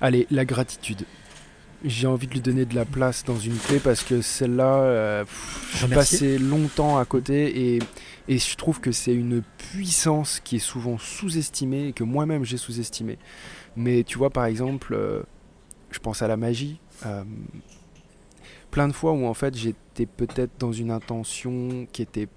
Allez, la gratitude. J'ai envie de lui donner de la place dans une clé parce que celle-là, euh, pff, je suis Remercier. passé longtemps à côté et, et je trouve que c'est une puissance qui est souvent sous-estimée et que moi-même j'ai sous-estimée. Mais tu vois, par exemple, euh, je pense à la magie. euh, plein de fois où en fait j'étais peut-être dans une intention qui était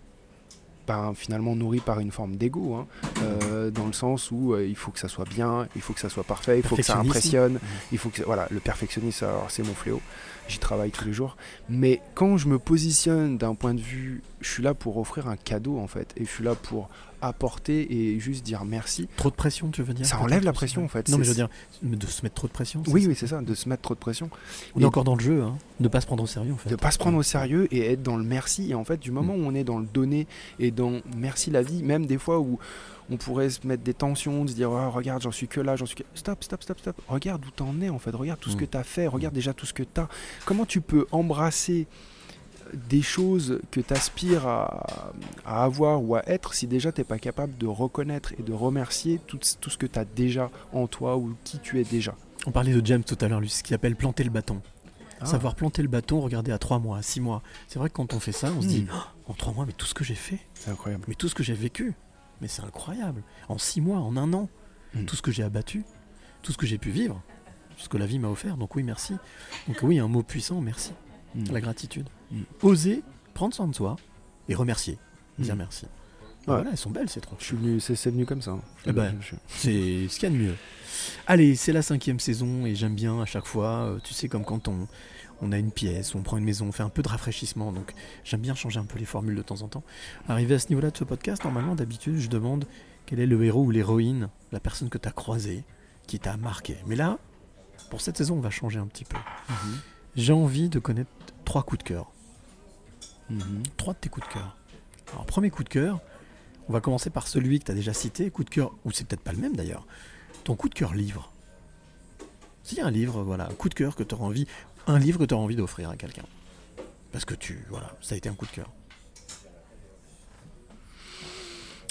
ben, finalement nourrie par une forme d'ego, hein, euh, dans le sens où euh, il faut que ça soit bien, il faut que ça soit parfait, il faut que ça impressionne, Mhm. il faut que ça- voilà le perfectionnisme alors c'est mon fléau, j'y travaille tous les jours. Mais quand je me positionne d'un point de vue, je suis là pour offrir un cadeau en fait, et je suis là pour apporter et juste dire merci. Trop de pression, tu veux dire Ça enlève la pression en fait. Non, mais je veux dire, de se mettre trop de pression. Oui, oui, c'est ça, de se mettre trop de pression. On est encore dans le jeu, hein. Ne pas se prendre au sérieux, en fait. de pas se prendre au sérieux et être dans le merci. Et en fait, du moment où on est dans le donner et dans merci la vie, même des fois où on pourrait se mettre des tensions, de se dire Oh, regarde, j'en suis que là, j'en suis que. Stop, stop, stop, stop. Regarde où t'en es en fait. Regarde tout ce Mm. que t'as fait. Regarde déjà tout ce que t'as. Comment tu peux embrasser des choses que tu aspires à, à avoir ou à être si déjà t'es pas capable de reconnaître et de remercier tout, tout ce que tu as déjà en toi ou qui tu es déjà? On parlait de James tout à l'heure, lui, ce qu'il appelle planter le bâton. Ah. Savoir planter le bâton, regarder à 3 mois, à 6 mois. C'est vrai que quand on fait ça, on se dit Mm. Oh, en 3 mois, mais tout ce que j'ai fait, C'est incroyable. mais tout ce que j'ai vécu, mais c'est incroyable. En 6 mois, en un an, Mm. tout ce que j'ai abattu, tout ce que j'ai pu vivre, tout ce que la vie m'a offert. Donc oui, merci. Donc oui, un mot puissant, merci. Mm. La gratitude. Mm. Oser prendre soin de soi et remercier. Dire merci. Ouais. Voilà, elles sont belles ces trois. Je suis venu, c'est, c'est venu comme ça. hein. Eh ben, je- C'est ce qu'il y a de mieux. Allez, c'est la cinquième saison et j'aime bien à chaque fois, euh, tu sais, comme quand on, on a une pièce, on prend une maison, on fait un peu de rafraîchissement, donc j'aime bien changer un peu les formules de temps en temps. Arrivé à ce niveau-là de ce podcast, normalement, d'habitude, je demande quel est le héros ou l'héroïne, la personne que tu as croisée, qui t'a marqué. Mais là, pour cette saison, on va changer un petit peu. Mhm. J'ai envie de connaître trois coups de cœur. Mhm. Trois de tes coups de cœur. Alors, premier coup de cœur, on va commencer par celui que tu as déjà cité, coup de cœur, ou c'est peut-être pas le même d'ailleurs. Ton coup de cœur livre. S'il y a un livre, voilà, un coup de cœur que tu auras envie, un livre que tu auras envie d'offrir à quelqu'un. Parce que tu, voilà, ça a été un coup de cœur.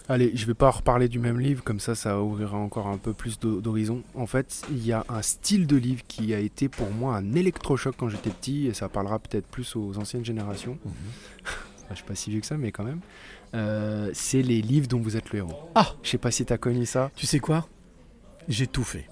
Allez, je vais pas reparler du même livre, comme ça, ça ouvrira encore un peu plus d'ho- d'horizon. En fait, il y a un style de livre qui a été pour moi un électrochoc quand j'étais petit, et ça parlera peut-être plus aux anciennes générations. je suis pas si vieux que ça, mais quand même. Euh, c'est les livres dont vous êtes le héros. Ah Je sais pas si t'as connu ça. Tu sais quoi? J'ai tout fait.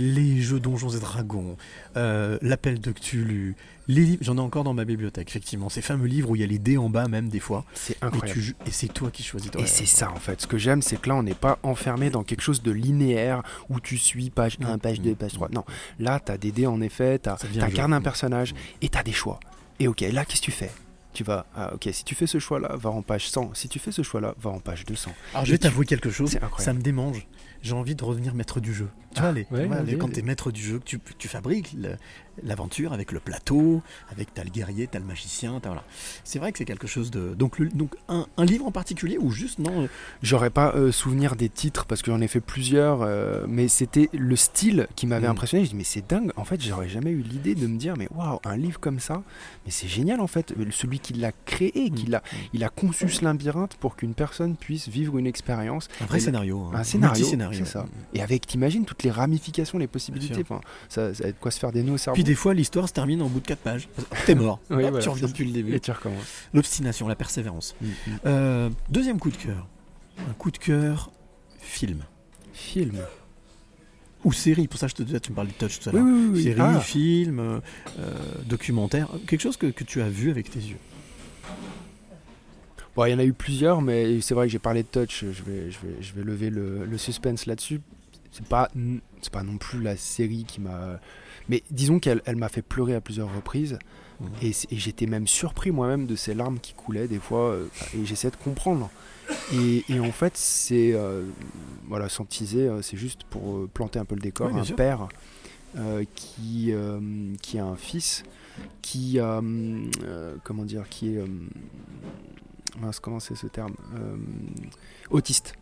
Les jeux Donjons et Dragons, euh, l'appel de Cthulhu, les livres, j'en ai encore dans ma bibliothèque, effectivement. Ces fameux livres où il y a les dés en bas même des fois. C'est Et, incroyable. tu joues- et c'est toi qui choisis. toi. Et c'est ça en fait. Ce que j'aime, c'est que là, on n'est pas enfermé dans quelque chose de linéaire où tu suis page 1, page 2, page 3. Non. Là, tu as des dés en effet, tu incarnes un personnage et tu as des choix. Et ok, là, qu'est-ce que tu fais? Tu vas, ah, ok, si tu fais ce choix-là, va en page 100. Si tu fais ce choix-là, va en page 200. Alors je Et vais tu- t'avouer quelque chose, C'est ça me démange. J'ai envie de revenir maître du jeu. Tu vois, les, ouais, tu vois, les- quand tu es maître du jeu, que tu, tu fabriques le- l'aventure avec le plateau, avec t'as le guerrier, t'as le magicien, t'as voilà. C'est vrai que c'est quelque chose de. Donc, le- donc un, un livre en particulier ou juste non euh, J'aurais pas euh, souvenir des titres parce que j'en ai fait plusieurs, euh, mais c'était le style qui m'avait Mm. impressionné. Je dis mais c'est dingue. En fait, j'aurais jamais eu l'idée de me dire mais waouh, un livre comme ça, mais c'est génial en fait. Celui qui l'a créé, qui Mm. l'a, il a conçu ce labyrinthe pour qu'une personne puisse vivre une expérience. Un vrai scénario, hein. Un scénario. C'est ça. ouais. Et avec, t'imagines toutes les ramifications, les possibilités. Enfin, ça, ça a de quoi se faire des nœuds au cerveau. Puis des fois, l'histoire se termine en bout de 4 pages. T'es mort. Oui, Hop, voilà, tu reviens depuis le début. Et tu recommences. L'obstination, la persévérance. Mm, mm. Euh, deuxième coup de cœur. Un coup de cœur film. Film. Ou série, pour ça je te disais, tu me parles de touch tout à l'heure. oui, oui, oui. Série, Ah. film, euh, euh, documentaire, quelque chose que, que tu as vu avec tes yeux. Bon, il y en a eu plusieurs, mais c'est vrai que j'ai parlé de Touch. Je vais, je vais, je vais lever le, le suspense là-dessus. C'est pas, pas non plus la série qui m'a. Mais disons qu'elle elle m'a fait pleurer à plusieurs reprises. Mhm. Et, j'étais même surpris moi-même de ces larmes qui coulaient des fois. euh, et j'essayais de comprendre. Et, et en fait, c'est. euh, voilà, sans teaser, euh, c'est juste pour planter un peu le décor. Oui, un sûr. père euh, qui, qui a un fils qui a. comment dire Qui est. mince, comment c'est ce terme Autiste.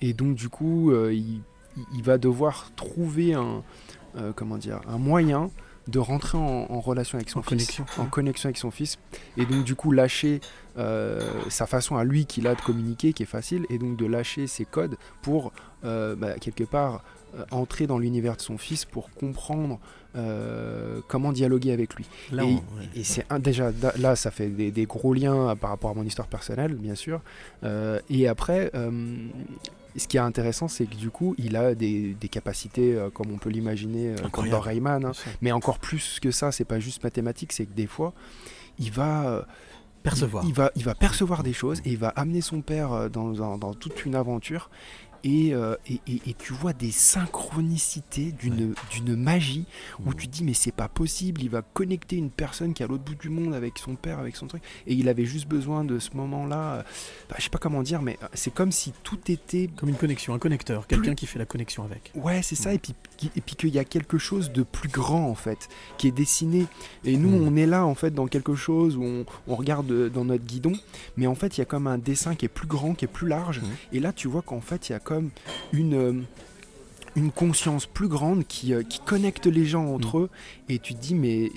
Et donc, du coup, il, il va devoir trouver un, euh, comment dire, un moyen de rentrer en, en relation avec son En fils, connexion, en ouais. connexion avec son fils, et donc du coup lâcher euh, sa façon à lui qu'il a de communiquer, qui est facile, et donc de lâcher ses codes pour euh, bah, quelque part entrer dans l'univers de son fils pour comprendre euh, comment dialoguer avec lui. Là, et on- ouais. et c'est déjà là, ça fait des, des gros liens par rapport à mon histoire personnelle, bien sûr. Euh, et après, euh, ce qui est intéressant, c'est que du coup, il a des, des capacités, euh, comme on peut l'imaginer, euh, comme dans Rayman. hein. Mais encore plus que ça, c'est pas juste mathématique, c'est que des fois, il va euh, Percevoir. Il, il va, il va percevoir des choses et il va amener son père dans, dans- dans toute une aventure. Et, euh, et, et- et tu vois des synchronicités d'une d'une magie où tu te dis mais c'est pas possible, il va connecter une personne qui est à l'autre bout du monde avec son père, avec son truc, et il avait juste besoin de ce moment-là, euh, bah, je sais pas comment dire, mais euh, c'est comme si tout était... Comme une connexion, un connecteur, quelqu'un qui fait la connexion avec. Ouais, c'est ça, et puis, et puis qu'il y a quelque chose de plus grand en fait, qui est dessiné. Et nous, on est là en fait dans quelque chose où on, on regarde dans notre guidon, mais en fait, il y a comme un dessin qui est plus grand, qui est plus large. Et là, tu vois qu'en fait, il y a comme une. euh, une conscience plus grande qui, euh, qui connecte les gens entre eux et tu te dis mais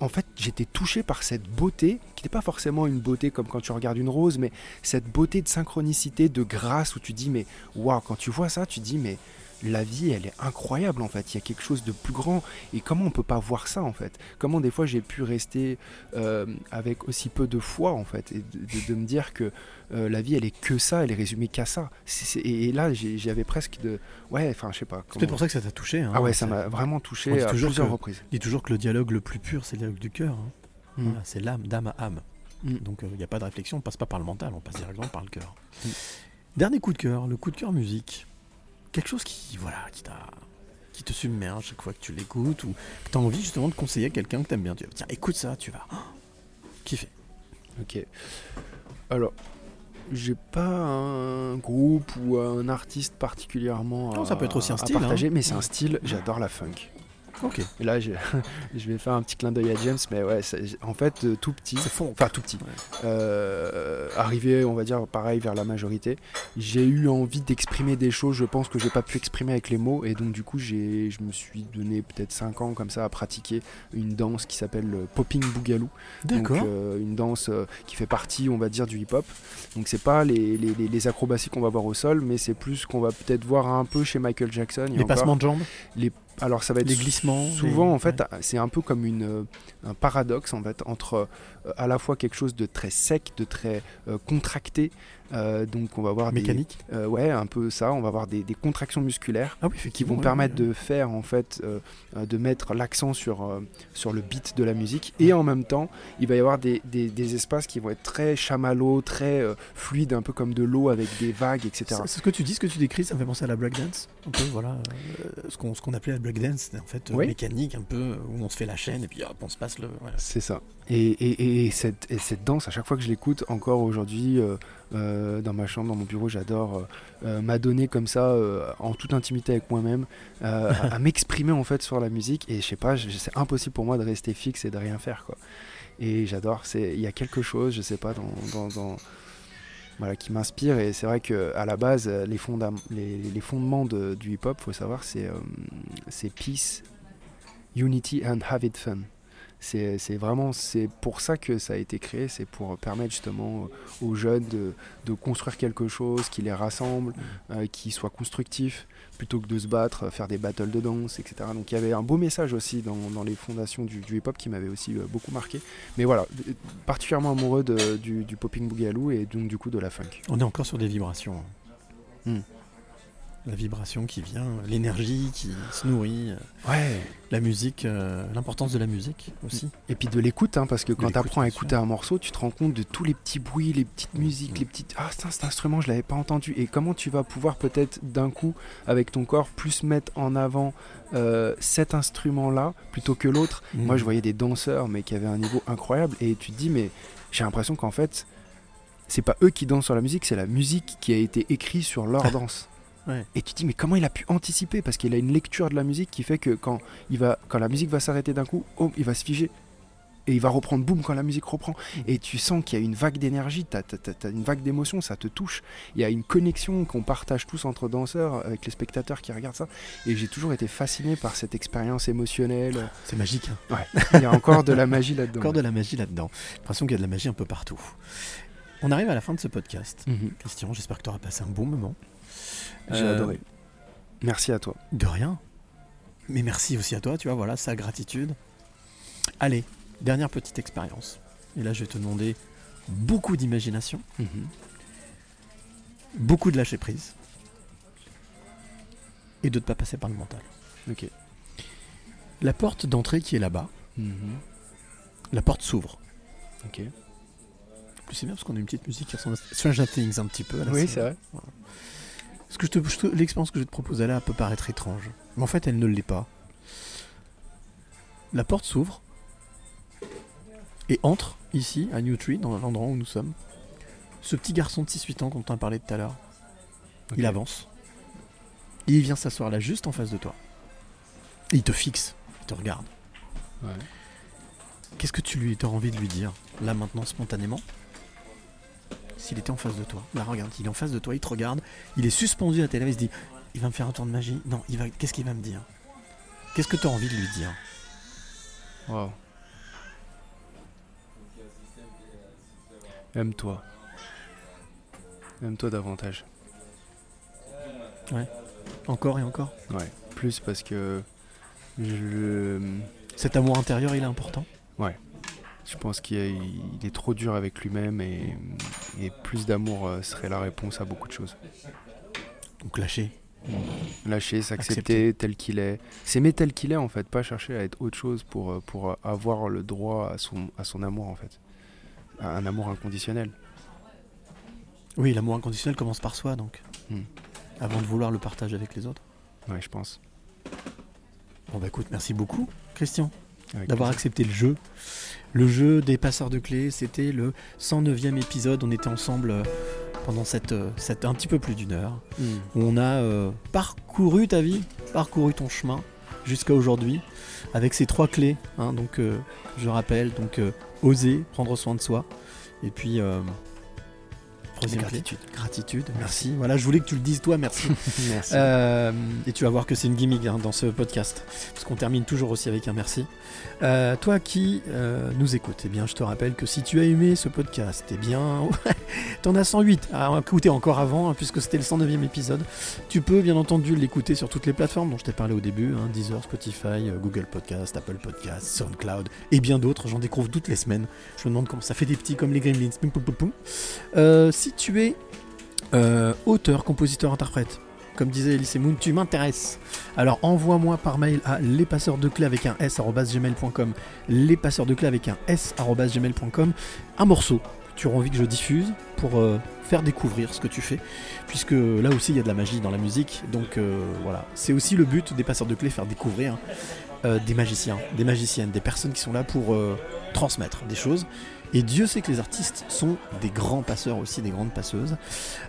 en fait j'étais touché par cette beauté qui n'est pas forcément une beauté comme quand tu regardes une rose mais cette beauté de synchronicité de grâce où tu dis mais waouh quand tu vois ça tu dis mais la vie elle est incroyable en fait il y a quelque chose de plus grand et comment on peut pas voir ça en fait? Comment des fois j'ai pu rester euh, avec aussi peu de foi en fait et de, de- de me dire que euh, la vie elle est que ça elle est résumée qu'à ça et, et là j'avais presque de ouais enfin je sais pas C'est peut-être pour ça que ça t'a touché. hein. ah ouais ça m'a vraiment touché à toujours plusieurs que- reprises On dit toujours que le dialogue le plus pur, c'est le dialogue du cœur. hein. Mm. Voilà, c'est l'âme, d'âme à âme. Mm. Donc il n'y a pas de réflexion, on passe pas par le mental, on passe directement par le cœur. Dernier coup de cœur, le coup de cœur musique. Quelque chose qui, voilà, qui t'a qui te submerge chaque fois que tu l'écoutes ou que tu as envie justement de conseiller à quelqu'un que tu aimes bien. Tu vas dire, tiens, écoute ça, tu vas oh, kiffer. Ok. Alors, j'ai pas un groupe ou un artiste particulièrement Non, à, ça peut être aussi un à style, partager, hein. mais c'est un style, j'adore la funk. Ok. Et là, je, je vais faire un petit clin d'œil à James, mais ouais, en fait, euh, tout petit, enfin tout petit, euh, arrivé, on va dire, pareil, vers la majorité, j'ai eu envie d'exprimer des choses, je pense que j'ai pas pu exprimer avec les mots, et donc du coup, j'ai, je me suis donné peut-être 5 ans comme ça à pratiquer une danse qui s'appelle le popping boogaloo. D'accord. Euh, une danse euh, qui fait partie, on va dire, du hip-hop. Donc c'est pas les, les- acrobaties qu'on va voir au sol, mais c'est plus qu'on va peut-être voir un peu chez Michael Jackson. Les passements de jambes les, Alors ça va être Les glissements, Souvent les- en fait, c'est un peu comme une, euh, un paradoxe en fait entre à la fois quelque chose de très sec, de très euh, contracté. euh, donc on va voir des- Mécanique euh, ouais, un peu ça. On va avoir des, des contractions musculaires Ah oui, qui vont ouais, permettre ouais. de faire en fait, euh, euh, de mettre l'accent sur euh, sur le beat de la musique. Et en même temps, il va y avoir des, des- des espaces qui vont être très chamallows, très euh, fluides, un peu comme de l'eau avec des vagues, etc. C'est ce que tu dis, ce que tu décris, ça me fait penser à la breakdance. Un peu, voilà. euh, ce qu'on ce qu'on appelait la breakdance, en fait euh, Oui. mécanique, un peu, euh, où on se fait la chaîne et puis hop, on se passe le. voilà. C'est ça. Et, et- et cette, et cette danse, à chaque fois que je l'écoute, encore aujourd'hui, euh, euh, dans ma chambre, dans mon bureau, j'adore euh, euh, m'adonner comme ça, en toute intimité avec moi-même, à, m'exprimer en fait sur la musique. Et je sais pas, c'est impossible pour moi de rester fixe et de rien faire, quoi. Et j'adore. Il y a quelque chose, je sais pas, qui m'inspire. Et c'est vrai que à la base, les, fondements de- du hip-hop, faut savoir, c'est peace, unity and have it fun. C'est vraiment c'est pour ça que ça a été créé, c'est pour permettre justement euh, aux jeunes de, de construire quelque chose qui les rassemble, euh, qui soit constructif, plutôt que de se battre, euh, faire des battles de danse, etc. Donc il y avait un beau message aussi dans, dans les fondations du, du hip-hop qui m'avait aussi beaucoup marqué. Mais voilà, particulièrement amoureux de- du, du popping boogaloo et donc du coup de la funk. On est encore sur des vibrations. hein. La vibration qui vient, l'énergie qui se nourrit. euh, Ouais. La musique, euh, l'importance de la musique aussi. Et puis de l'écoute, hein, parce que quand tu apprends à écouter un morceau, tu te rends compte de tous les petits bruits, les petites musiques, les petites. Ah, ça, cet instrument, je l'avais pas entendu. Et comment tu vas pouvoir peut-être d'un coup, avec ton corps, plus mettre en avant euh, cet instrument-là plutôt que l'autre? Mhm. Moi, je voyais des danseurs, mais qui avaient un niveau incroyable. Et tu te dis, mais j'ai l'impression qu'en fait, c'est pas eux qui dansent sur la musique, c'est la musique qui a été écrite sur leur danse. Ouais. Et tu te dis, mais comment il a pu anticiper? Parce qu'il a une lecture de la musique qui fait que quand, il va, quand la musique va s'arrêter d'un coup, oh, il va se figer. et il va reprendre boum quand la musique reprend. Et tu sens qu'il y a une vague d'énergie, tu as, une vague d'émotion, ça te touche. Il y a une connexion qu'on partage tous entre danseurs avec les spectateurs qui regardent ça. Et j'ai toujours été fasciné par cette expérience émotionnelle. C'est magique. Hein. Ouais, il y a encore de la magie là-dedans. Encore de la magie là-dedans. J'ai l'impression qu'il y a de la magie un peu partout. On arrive à la fin de ce podcast. Mhm. Christian, j'espère que tu auras passé un bon moment. J'ai Euh, adoré. Merci à toi. De rien. Mais merci aussi à toi, tu vois, voilà, sa gratitude. Allez, dernière petite expérience. Et là, je vais te demander beaucoup d'imagination, Mhm. beaucoup de lâcher prise, et de ne pas passer par le mental. Ok. La porte d'entrée qui est là-bas, Mhm. la porte s'ouvre. Ok. En plus, c'est bien parce qu'on a une petite musique qui ressemble à Stranger Things un petit peu. là, Oui, c'est vrai. Voilà. Ce que je te- L'expérience que je vais te proposer là peut paraître étrange, mais en fait, elle ne l'est pas. La porte s'ouvre et entre ici, à New Tree, dans l'endroit où nous sommes, ce petit garçon de 6-8 ans dont on a parlé tout à l'heure. Il avance. Et il vient s'asseoir là, juste en face de toi. Et il te fixe, il te regarde. Ouais. Qu'est-ce que tu lui as envie de lui dire, là maintenant, spontanément? S'il était en face de toi. Là, regarde, il est en face de toi, il te regarde, il est suspendu à tes lèvres, il se dit Il va me faire un tour de magie Non, il va... qu'est-ce qu'il va me dire? Qu'est-ce que tu as envie de lui dire? Waouh. Aime-toi. Aime-toi davantage. Ouais. Encore et encore? Ouais. Plus parce que je. Cet amour intérieur, il est important? Ouais. Je pense qu'il est, trop dur avec lui-même et, et plus d'amour euh, serait la réponse à beaucoup de choses. Donc lâcher. Lâcher, s'accepter Accepter. tel qu'il est. S'aimer tel qu'il est en fait, pas chercher à être autre chose pour, euh, pour euh, avoir le droit à son, à son amour en fait. À Un amour inconditionnel. Oui, l'amour inconditionnel commence par soi, donc. Hmm. Avant de vouloir le partager avec les autres. Ouais, je pense. Bon bah écoute, merci beaucoup, Christian, d'avoir accepté le jeu. Le jeu des passeurs de clés, c'était le 109e épisode. On était ensemble euh, pendant cette, euh, cette un petit peu plus d'une heure. Hmm. Où on a euh, parcouru ta vie, parcouru ton chemin jusqu'à aujourd'hui avec ces trois clés. hein. donc, euh, je rappelle, donc euh, oser, prendre soin de soi, et puis clé, Gratitude. gratitude. Merci. Voilà, je voulais que tu le dises toi. Merci. Merci. Euh, et tu vas voir que c'est une gimmick hein, dans ce podcast, parce qu'on termine toujours aussi avec un merci. Euh, toi qui euh, nous écoutes, eh bien, je te rappelle que si tu as aimé ce podcast, eh bien, t'en as 108 à écouter encore avant, hein, puisque c'était le 109e épisode. Tu peux bien entendu l'écouter sur toutes les plateformes dont je t'ai parlé au début, hein, Deezer, Spotify, Google Podcast, Apple Podcast, SoundCloud et bien d'autres. J'en découvre toutes les semaines. Je me demande comment ça fait des petits comme les Gremlins. Poum, poum, poum, poum. Si tu es auteur, compositeur, interprète, comme disait Elise Moon, tu m'intéresses. Alors envoie-moi par mail à lespasseurs de clés avec un s gmail.com, lespasseurs de clés avec un s gmail.com, un morceau tu auras envie que je diffuse pour euh, faire découvrir ce que tu fais, puisque là aussi il y a de la magie dans la musique, donc euh, voilà, c'est aussi le but des passeurs de clés, faire découvrir euh, des magiciens, des magiciennes, des personnes qui sont là pour transmettre des choses. Et Dieu sait que les artistes sont des grands passeurs aussi, des grandes passeuses.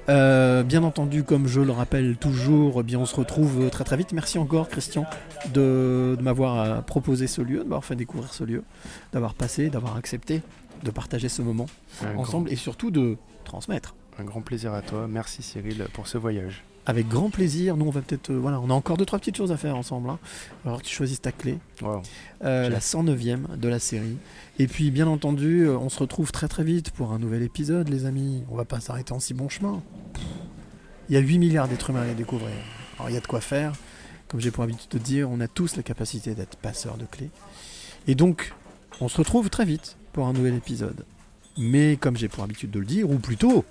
Euh, bien entendu, comme je le rappelle toujours, eh bien on se retrouve très très vite. Merci encore Christian de, de m'avoir euh, proposé ce lieu, de m'avoir fait découvrir ce lieu, d'avoir passé, d'avoir accepté de partager ce moment Un ensemble et surtout de transmettre. Un grand plaisir à toi. Merci Cyril pour ce voyage. Avec grand plaisir. Nous, on va peut-être. euh, voilà, on a encore deux, trois petites choses à faire ensemble. hein. Alors, tu choisis ta clé. Wow. Euh, la hâte. 109e de la série. Et puis, bien entendu, euh, on se retrouve très très vite pour un nouvel épisode, les amis. On va pas s'arrêter en si bon chemin. Il y a 8 milliards d'êtres humains à les découvrir. Alors, il y a de quoi faire. Comme j'ai pour habitude de dire, on a tous la capacité d'être passeurs de clés. Et donc, on se retrouve très vite pour un nouvel épisode. Mais comme j'ai pour habitude de le dire, ou plutôt,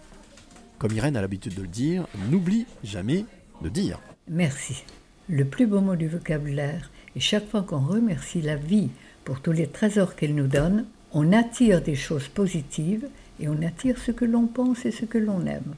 comme Irène a l'habitude de le dire, n'oublie jamais de dire. Merci. Le plus beau mot du vocabulaire. Et chaque fois qu'on remercie la vie pour tous les trésors qu'elle nous donne, on attire des choses positives et on attire ce que l'on pense et ce que l'on aime.